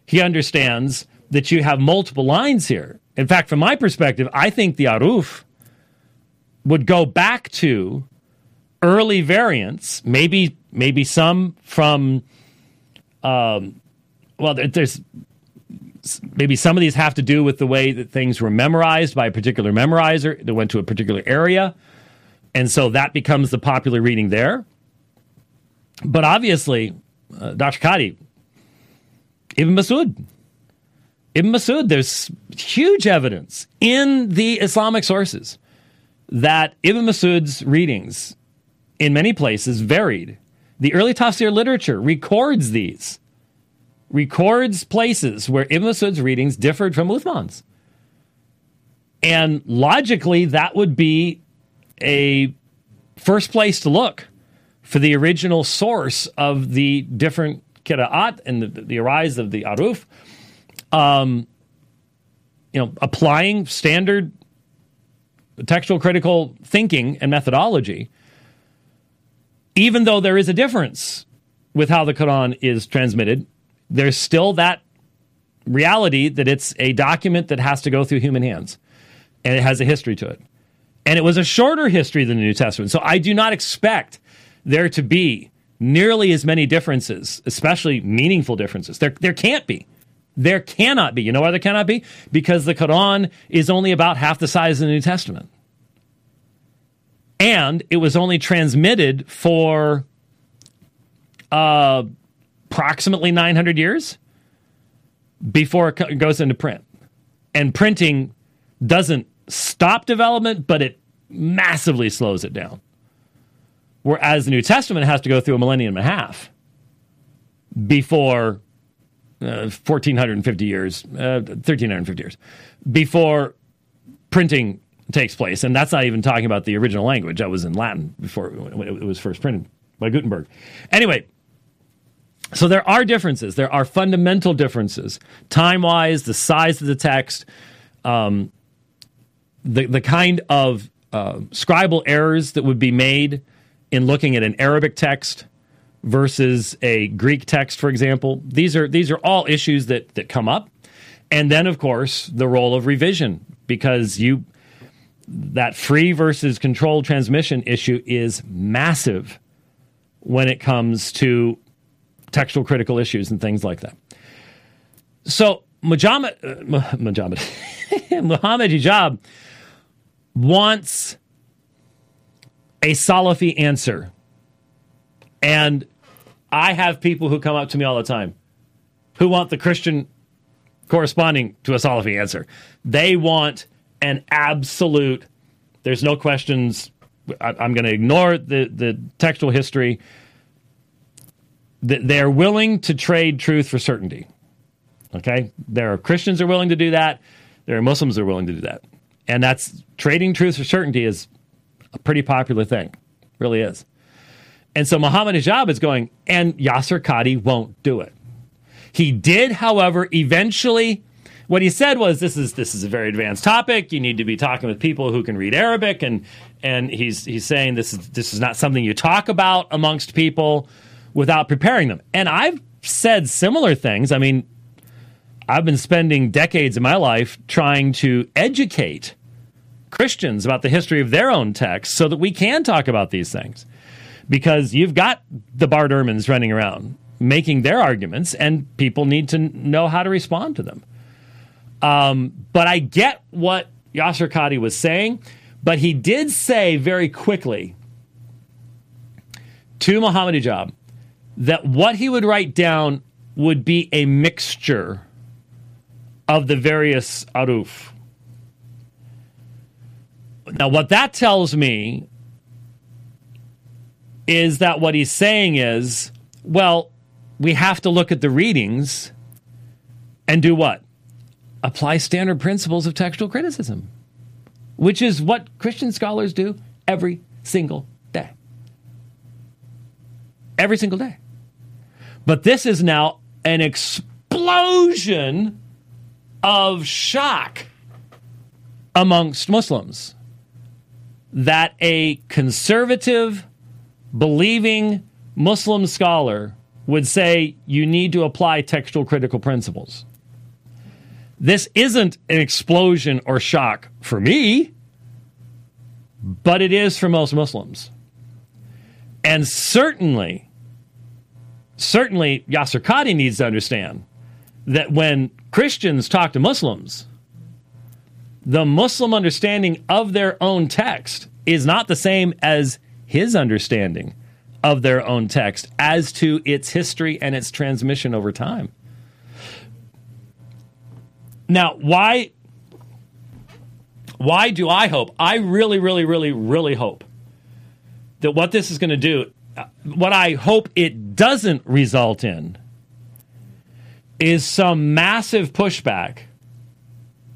He understands that you have multiple lines here. In fact, from my perspective, I think the Ahruf would go back to early variants, maybe maybe some from, um, well, there's maybe some of these have to do with the way that things were memorized by a particular memorizer that went to a particular area, and so that becomes the popular reading there. But obviously, uh, Dr. Qadhi, Ibn Masud, Ibn Masud, there's huge evidence in the Islamic sources that Ibn Masud's readings in many places varied. The early tafsir literature records these, records places where Ibn Masud's readings differed from Uthman's. And logically, that would be a first place to look for the original source of the different Qira'at and the, the rise of the ahruf. Um, you know, applying standard textual critical thinking and methodology even though there is a difference with how the Quran is transmitted, there's still that reality that it's a document that has to go through human hands and it has a history to it. And it was a shorter history than the New Testament. So I do not expect there to be nearly as many differences, especially meaningful differences. There, there can't be. There cannot be. You know why there cannot be? Because the Quran is only about half the size of the New Testament and it was only transmitted for uh, approximately 900 years before it goes into print. And printing doesn't stop development, but it massively slows it down. Whereas the New Testament has to go through a millennium and a half before uh, 1450 years, uh, 1350 years, before printing takes place. And that's not even talking about the original language. That was in Latin before it was first printed by Gutenberg. Anyway, so there are differences. There are fundamental differences, time wise, the size of the text, um, the the kind of uh, scribal errors that would be made in looking at an Arabic text versus a Greek text, for example. These are these are all issues that that come up, and then of course the role of revision because you that free versus controlled transmission issue is massive when it comes to textual critical issues and things like that. So Muhammad, uh, Muhammad, Muhammad Hijab wants a Salafi answer. And I have people who come up to me all the time who want the Christian corresponding to a Salafi answer. They want an absolute. There's no questions. I, am going to ignore the the textual history. That they're willing to trade truth for certainty. Okay, there are Christians are willing to do that. There are Muslims are willing to do that, and that's trading truth for certainty is a pretty popular thing, really is. And so Muhammad Hijab is going, and Yasir Qadhi won't do it. He did, however, eventually what he said was this is this is a very advanced topic. You need to be talking with people who can read Arabic, and and he's he's saying this is this is not something you talk about amongst people without preparing them. And I've said similar things. I mean, I've been spending decades of my life trying to educate Christians about the history of their own texts so that we can talk about these things. Because you've got the Bart Ehrmans running around making their arguments, and people need to know how to respond to them. Um, but I get what Yasir Qadhi was saying, but he did say very quickly to Muhammad Hijab that what he would write down would be a mixture of the various ahruf. Now, what that tells me is that what he's saying is, well, we have to look at the readings and do what? Apply standard principles of textual criticism, which is what Christian scholars do every single day. Every single day. But this is now an explosion of shock amongst Muslims that a conservative, believing Muslim scholar would say you need to apply textual critical principles. This isn't an explosion or shock for me. but it is for most Muslims. And certainly, certainly, Yasir Qadhi needs to understand that when Christians talk to Muslims, the Muslim understanding of their own text is not the same as his understanding of their own text as to its history and its transmission over time. Now, why why do I hope? I really really really really hope that what this is going to do uh, what I hope it doesn't result in is some massive pushback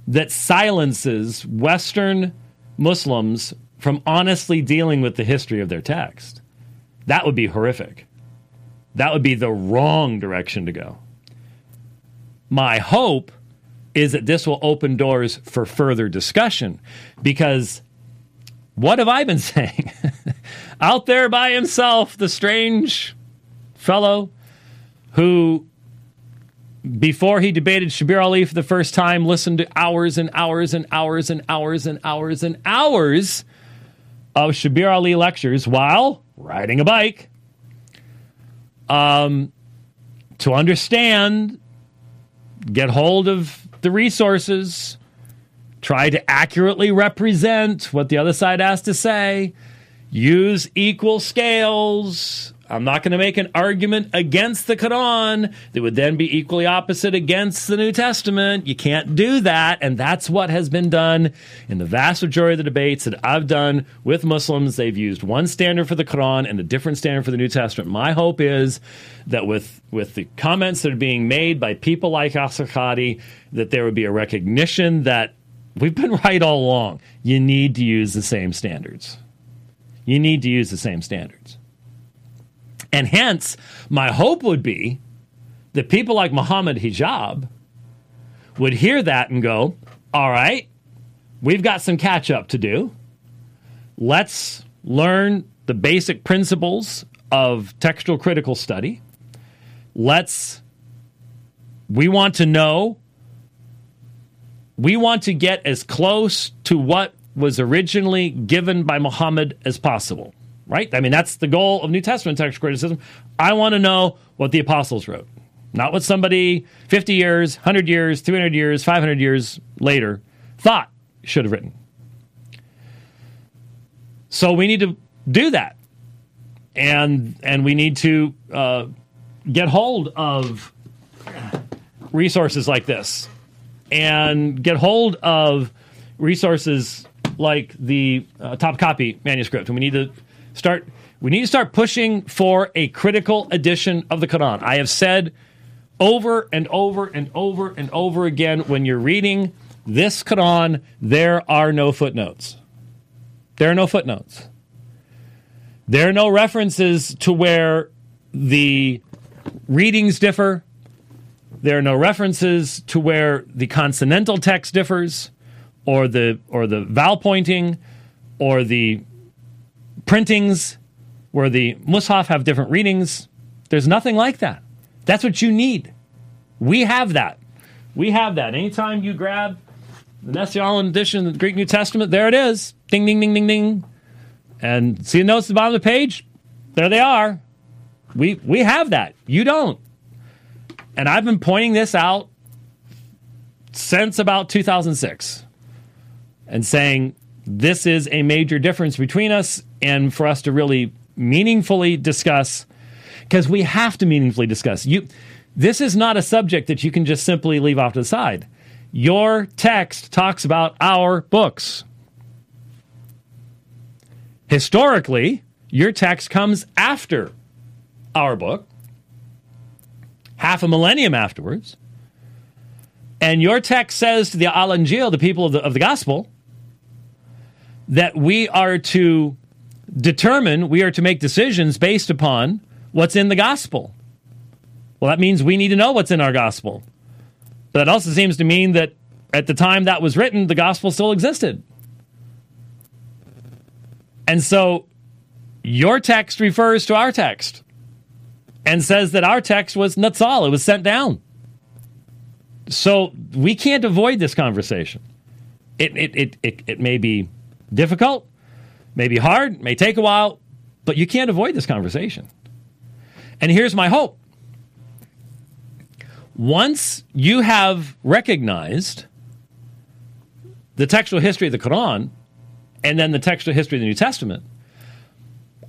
that silences Western Muslims from honestly dealing with the history of their text. That would be horrific. That would be the wrong direction to go. My hope is that this will open doors for further discussion because what have I been saying? Out there by himself, the strange fellow who before he debated Shabir Ali for the first time, listened to hours and hours and hours and hours and hours and hours of Shabir Ali lectures while riding a bike. Um, to understand, get hold of the resources, try to accurately represent what the other side has to say, use equal scales, I'm not going to make an argument against the Quran that would then be equally opposite against the New Testament. You can't do that. And that's what has been done in the vast majority of the debates that I've done with Muslims. They've used one standard for the Quran and a different standard for the New Testament. My hope is that with, with the comments that are being made by people like Qadhi, that there would be a recognition that we've been right all along. You need to use the same standards. You need to use the same standards. And hence, my hope would be that people like Muhammad Hijab would hear that and go, all right, we've got some catch up to do. Let's learn the basic principles of textual critical study. Let's, we want to know, we want to get as close to what was originally given by Muhammad as possible right? I mean, that's the goal of New Testament text criticism. I want to know what the apostles wrote, not what somebody 50 years, 100 years, 300 years, 500 years later thought should have written. So we need to do that. And, and we need to uh, get hold of resources like this and get hold of resources like the uh, Copy manuscript. And we need to Start. We need to start pushing for a critical edition of the Quran. I have said over and over and over and over again when you're reading this Quran, there are no footnotes. There are no footnotes. There are no references to where the readings differ. There are no references to where the consonantal text differs, or the or the vowel pointing, or the printings where the Mus'haf have different readings. There's nothing like that. That's what you need. We have that. We have that. Anytime you grab the Nestle-Aland edition of the Greek New Testament, there it is. Ding, ding, ding, ding, ding. And see the notes at the bottom of the page? There they are. We, we have that. You don't. And I've been pointing this out since about 2006 and saying this is a major difference between us and for us to really meaningfully discuss because we have to meaningfully discuss. You this is not a subject that you can just simply leave off to the side. Your text talks about our books. Historically your text comes after our book half a millennium afterwards and your text says to the al-injil the people of the, of the gospel that we are to determine, we are to make decisions based upon what's in the gospel. Well, that means we need to know what's in our gospel. But that also seems to mean that at the time that was written, the gospel still existed. And so your text refers to our text and says that our text was natsal, it was sent down. So we can't avoid this conversation. It, it, it, it, it may be difficult, May be hard, may take a while, but you can't avoid this conversation. And here's my hope. Once you have recognized the textual history of the Quran and then the textual history of the New Testament,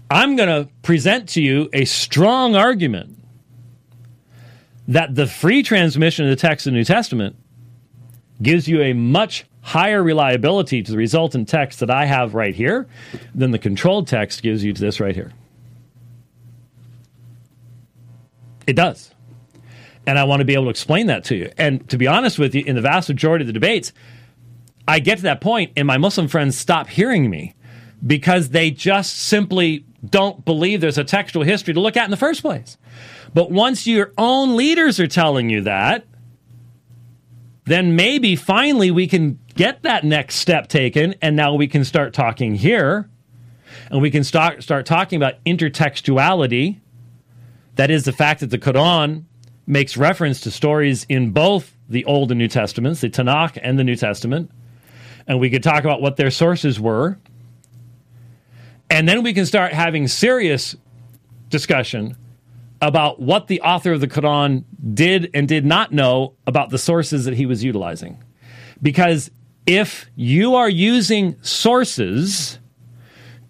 I'm going to present to you a strong argument that the free transmission of the text of the New Testament gives you a much higher reliability to the resultant text that I have right here than the controlled text gives you to this right here. It does. And I want to be able to explain that to you. And to be honest with you, in the vast majority of the debates, I get to that point and my Muslim friends stop hearing me because they just simply don't believe there's a textual history to look at in the first place. But once your own leaders are telling you that, then maybe finally we can get that next step taken and now we can start talking here and we can start start talking about intertextuality that is the fact that the Quran makes reference to stories in both the Old and New Testaments, the Tanakh and the New Testament and we could talk about what their sources were and then we can start having serious discussion about what the author of the Quran did and did not know about the sources that he was utilizing. Because if you are using sources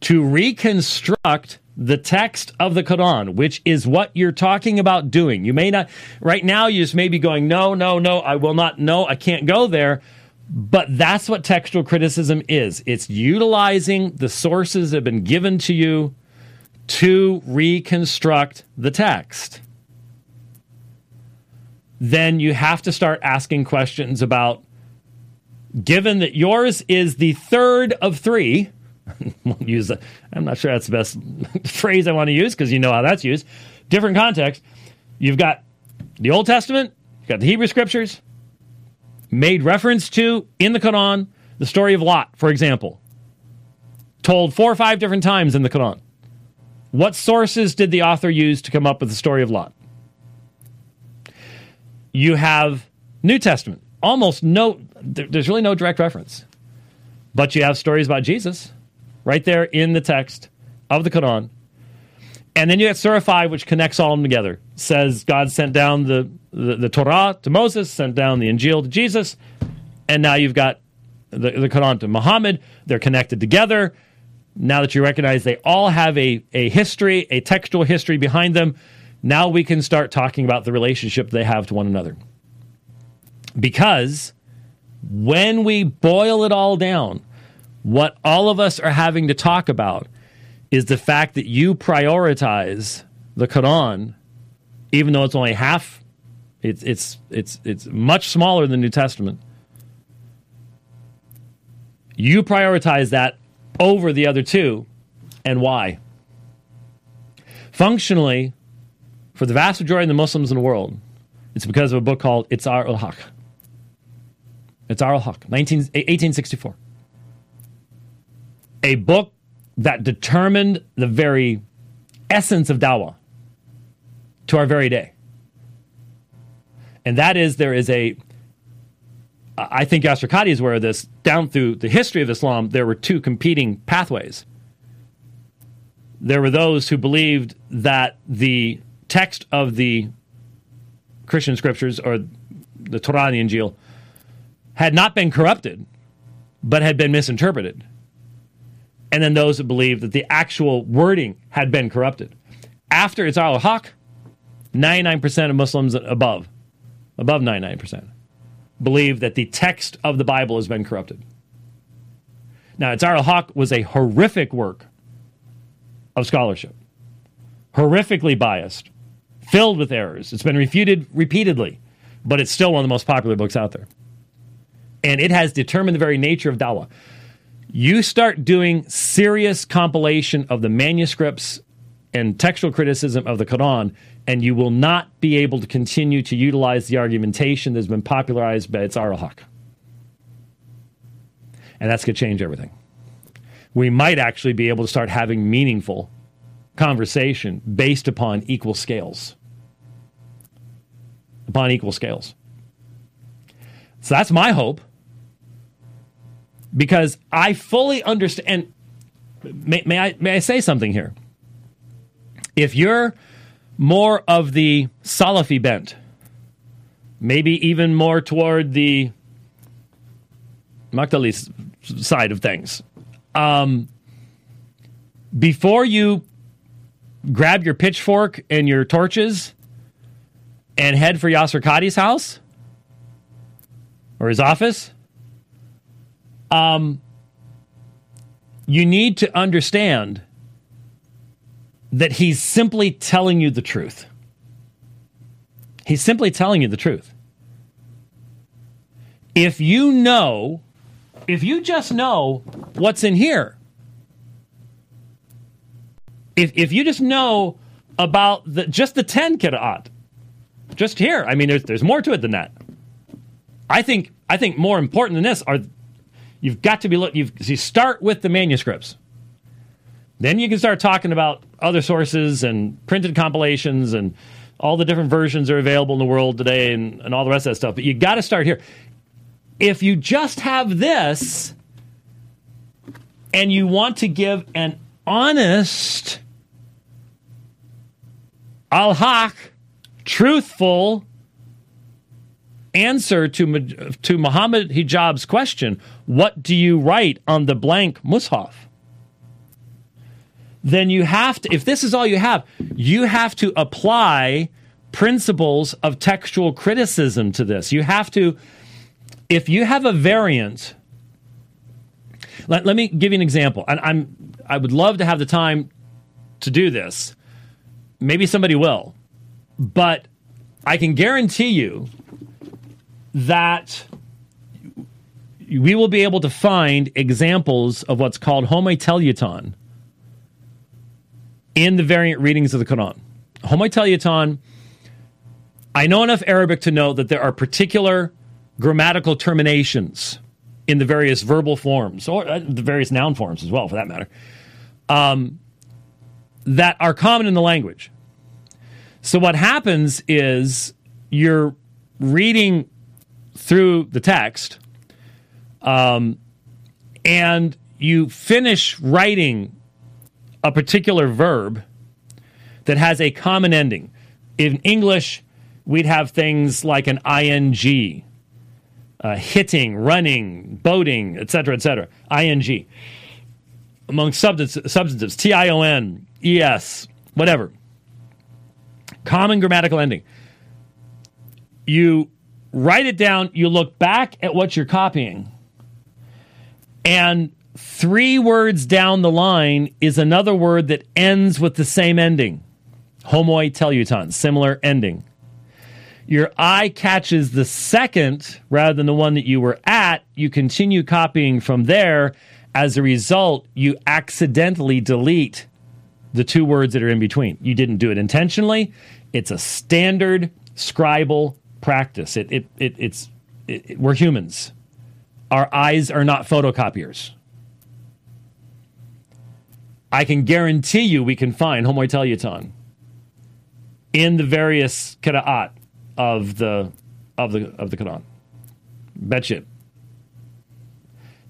to reconstruct the text of the Quran, which is what you're talking about doing, you may not, right now, you just may be going, no, no, no, I will not, no, I can't go there. But that's what textual criticism is it's utilizing the sources that have been given to you to reconstruct the text. Then you have to start asking questions about given that yours is the third of three. use. I'm not sure that's the best phrase I want to use because you know how that's used. Different context. You've got the Old Testament, you've got the Hebrew Scriptures, made reference to in the Quran, the story of Lot, for example, told four or five different times in the Quran. What sources did the author use to come up with the story of Lot? You have New Testament. Almost no, there's really no direct reference. But you have stories about Jesus right there in the text of the Quran. And then you have Surah 5, which connects all of them together. Says God sent down the, the, the, Torah to Moses, sent down the Injil to Jesus, and now you've got the, the Quran to Muhammad. They're connected together. Now that you recognize they all have a, a history, a textual history behind them, now we can start talking about the relationship they have to one another. Because when we boil it all down, what all of us are having to talk about is the fact that you prioritize the Quran, even though it's only half, it's it's it's it's much smaller than the New Testament. You prioritize that over the other two, and why? Functionally, for the vast majority of the Muslims in the world, it's because of a book called Izhar ul Haq. Izhar ul Haq, 1864. Eh, a book that determined the very essence of dawah to our very day. And that is there is a I think Yasir Qadhi is aware of this. Down through the history of Islam, there were two competing pathways. There were those who believed that the text of the Christian scriptures or the Torah and the Injil had not been corrupted, but had been misinterpreted and then those that believed that the actual wording had been corrupted. After Izhar ul Haq, 99% of Muslims above, above 99%, believe that the text of the Bible has been corrupted. Now, Izhar ul Haq was a horrific work of scholarship, horrifically biased, filled with errors. It's been refuted repeatedly, but it's still one of the most popular books out there. And it has determined the very nature of dawah you start doing serious compilation of the manuscripts and textual criticism of the Quran, and you will not be able to continue to utilize the argumentation that's been popularized by its Haq. And that's going to change everything. We might actually be able to start having meaningful conversation based upon equal scales. Upon equal scales. So that's my hope because I fully understand. may, may I may I say something here? If you're more of the Salafi bent, maybe even more toward the Madkhali side of things, um, before you grab your pitchfork and your torches and head for Yasir Qadhi's house or his office, um, you need to understand that he's simply telling you the truth. He's simply telling you the truth. If you know, if you just know what's in here, if, if you just know about the, just the 10 qira'at, just here, I mean, there's, there's more to it than that. I think, I think more important than this are you've got to be, you've, you start with the manuscripts. Then you can start talking about other sources and printed compilations and all the different versions are available in the world today and, and all the rest of that stuff. But you got to start here. If you just have this and you want to give an honest, al haq, truthful answer to, to Muhammad Hijab's question, what do you write on the blank mushaf? then you have to, if this is all you have, you have to apply principles of textual criticism to this. You have to, if you have a variant, let, let me give you an example. And I'm, I would love to have the time to do this. Maybe somebody will. But I can guarantee you that we will be able to find examples of what's called homoteleuton in the variant readings of the Quran. Homoteleuton, I know enough Arabic to know that there are particular grammatical terminations in the various verbal forms, or uh, the various noun forms as well, for that matter, um, that are common in the language. So what happens is you're reading through the text, um, and you finish writing a particular verb that has a common ending. In English, we'd have things like an ing, uh, hitting, running, boating, etc., etc. ing. Among substantives, T I O N, E S, whatever. Common grammatical ending. You write it down, you look back at what you're copying, and Three words down the line is another word that ends with the same ending. Homoteleuton, similar ending. Your eye catches the second rather than the one that you were at. You continue copying from there. As a result, you accidentally delete the two words that are in between. You didn't do it intentionally. It's a standard scribal practice. It, it, it, it's, it, we're humans. Our eyes are not photocopiers. I can guarantee you we can find homoteleuton in the various qira'at of the of the of the Quran. Bet you.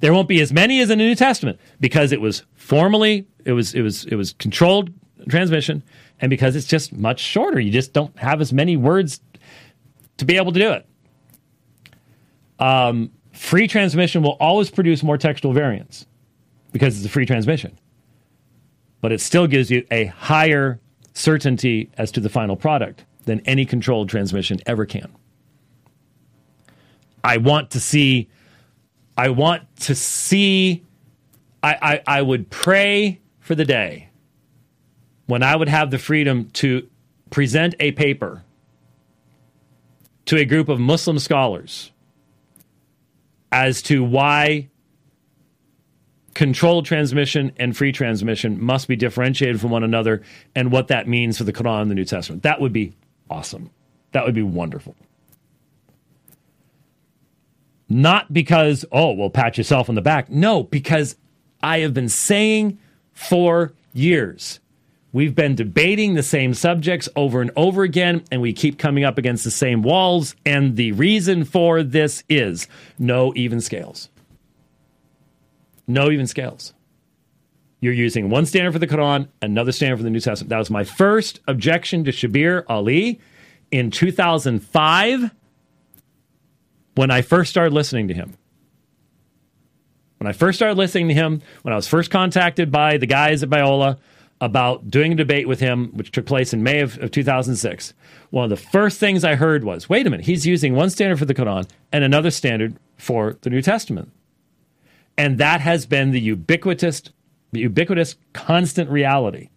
There won't be as many as in the New Testament because it was formally it was it was it was controlled transmission and because it's just much shorter. You just don't have as many words to be able to do it. Um, free transmission will always produce more textual variants because it's a free transmission but it still gives you a higher certainty as to the final product than any controlled transmission ever can. I want to see, I want to see, I, I, I would pray for the day when I would have the freedom to present a paper to a group of Muslim scholars as to why controlled transmission and free transmission must be differentiated from one another and what that means for the Quran and the New Testament. That would be awesome. That would be wonderful. Not because, oh, well, pat yourself on the back. No, because I have been saying for years. We've been debating the same subjects over and over again, and we keep coming up against the same walls. And the reason for this is no even scales. No even scales. You're using one standard for the Quran, another standard for the New Testament. That was my first objection to Shabir Ali in 2005 when I first started listening to him. When I first started listening to him, when I was first contacted by the guys at Biola about doing a debate with him, which took place in May of, of 2006, one of the first things I heard was wait a minute, he's using one standard for the Quran and another standard for the New Testament. And that has been the ubiquitous, the ubiquitous constant reality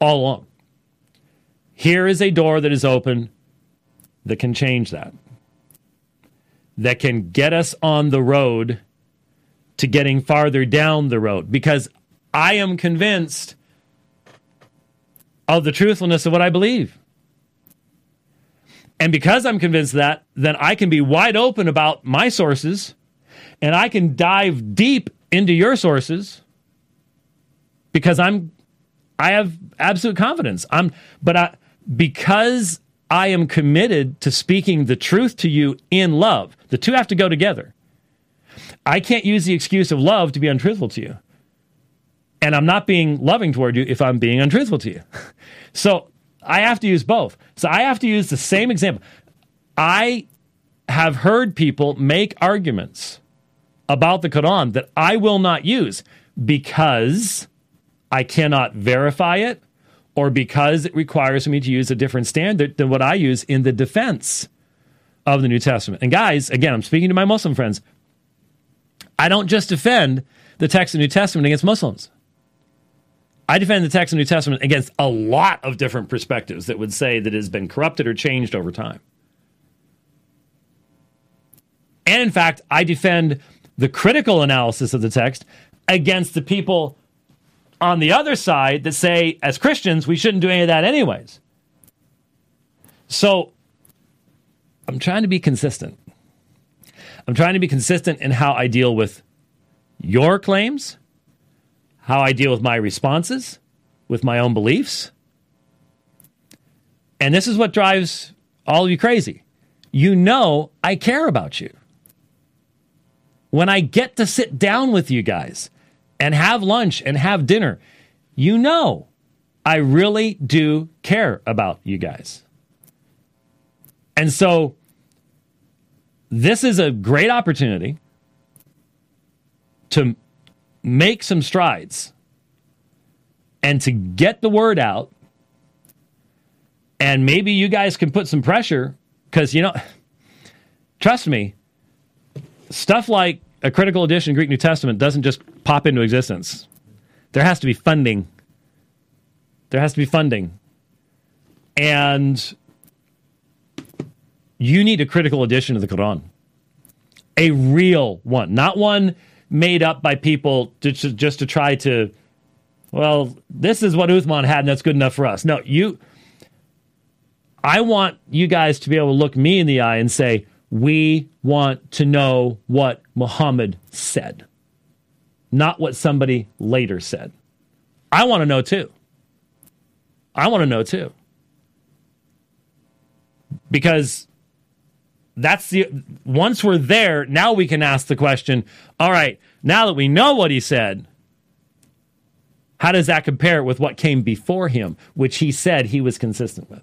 all along. Here is a door that is open that can change that that can get us on the road to getting farther down the road because I am convinced of the truthfulness of what I believe. And because I'm convinced that, then I can be wide open about my sources and I can dive deep into your sources because I'm I have absolute confidence. I'm but I because I am committed to speaking the truth to you in love. The two have to go together. I can't use the excuse of love to be untruthful to you. And I'm not being loving toward you if I'm being untruthful to you. So I have to use both. So I have to use the same example. I have heard people make arguments about the Quran that I will not use because I cannot verify it or because it requires me to use a different standard than what I use in the defense of the New Testament. And guys, again, I'm speaking to my Muslim friends. I don't just defend the text of the New Testament against Muslims. I defend the text of the New Testament against a lot of different perspectives that would say that it has been corrupted or changed over time. And in fact, I defend the critical analysis of the text against the people on the other side that say, as Christians, we shouldn't do any of that anyways. So I'm trying to be consistent. I'm trying to be consistent in how I deal with your claims, how I deal with my responses, with my own beliefs. And this is what drives all of you crazy. You know, I care about you. When I get to sit down with you guys and have lunch and have dinner, you know I really do care about you guys. And so this is a great opportunity to make some strides and to get the word out. And maybe you guys can put some pressure because, you know, trust me, stuff like a critical edition Greek New Testament doesn't just pop into existence. There has to be funding. There has to be funding. And you need a critical edition of the Quran. A real one, not one made up by people to, to, just to try to, well, this is what Uthman had and that's good enough for us. No, you, I want you guys to be able to look me in the eye and say, we want to know what Muhammad said, not what somebody later said. I want to know too. I want to know too. Because that's the once we're there, now we can ask the question, all right, now that we know what he said, how does that compare with what came before him, which he said he was consistent with?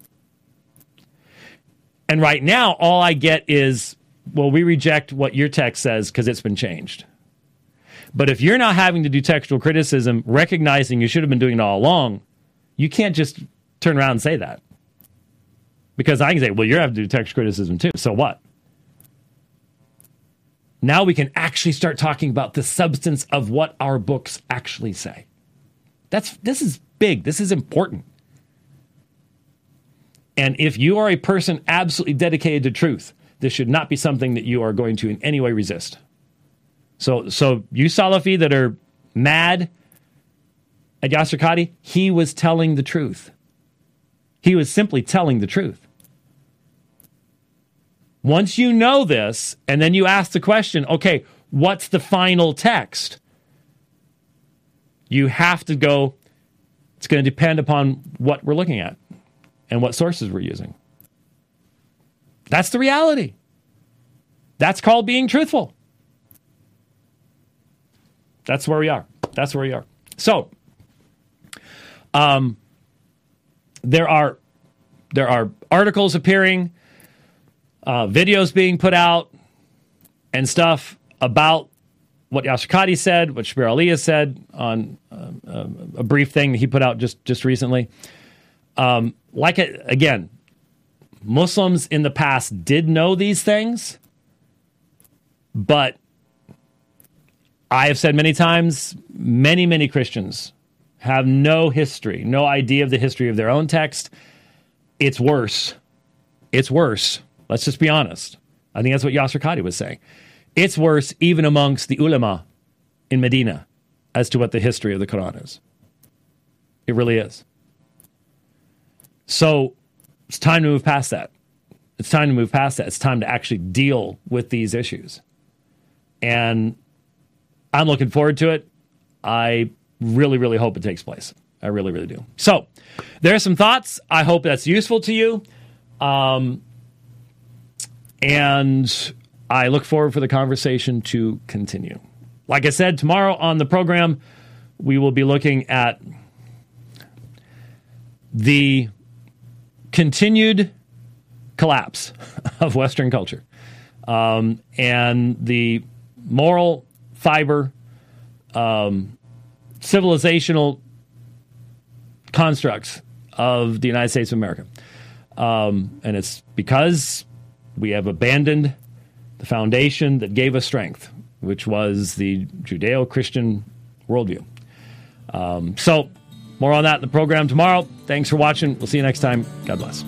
And right now, all I get is, well, we reject what your text says because it's been changed. But if you're not having to do textual criticism, recognizing you should have been doing it all along, you can't just turn around and say that. Because I can say, well, you're having to do text criticism too. So what? Now we can actually start talking about the substance of what our books actually say. That's this is big. This is important. And if you are a person absolutely dedicated to truth, this should not be something that you are going to in any way resist. So, so you Salafi that are mad at Yasir Qadhi, he was telling the truth. He was simply telling the truth. Once you know this, and then you ask the question, okay, what's the final text? You have to go, it's going to depend upon what we're looking at and what sources we're using. That's the reality. That's called being truthful. That's where we are. That's where we are. So, um, there are there are articles appearing, uh, videos being put out, and stuff about what Yasir Qadhi said, what Shabir Ali has said on uh, uh, a brief thing that he put out just just recently. Um, like again, Muslims in the past did know these things, but I have said many times, many many Christians have no history, no idea of the history of their own text. It's worse. It's worse. Let's just be honest. I think that's what Yasir Qadhi was saying. It's worse even amongst the ulama in Medina as to what the history of the Quran is. It really is. So it's time to move past that. It's time to move past that. It's time to actually deal with these issues. And I'm looking forward to it. I really, really hope it takes place. I really, really do. So there are some thoughts. I hope that's useful to you. Um, and I look forward for the conversation to continue. Like I said, tomorrow on the program, we will be looking at the continued collapse of Western culture um, and the moral fiber, um, civilizational constructs of the United States of America. Um, and it's because we have abandoned the foundation that gave us strength, which was the Judeo Christian worldview. Um, so, more on that in the program tomorrow. Thanks for watching. We'll see you next time. God bless.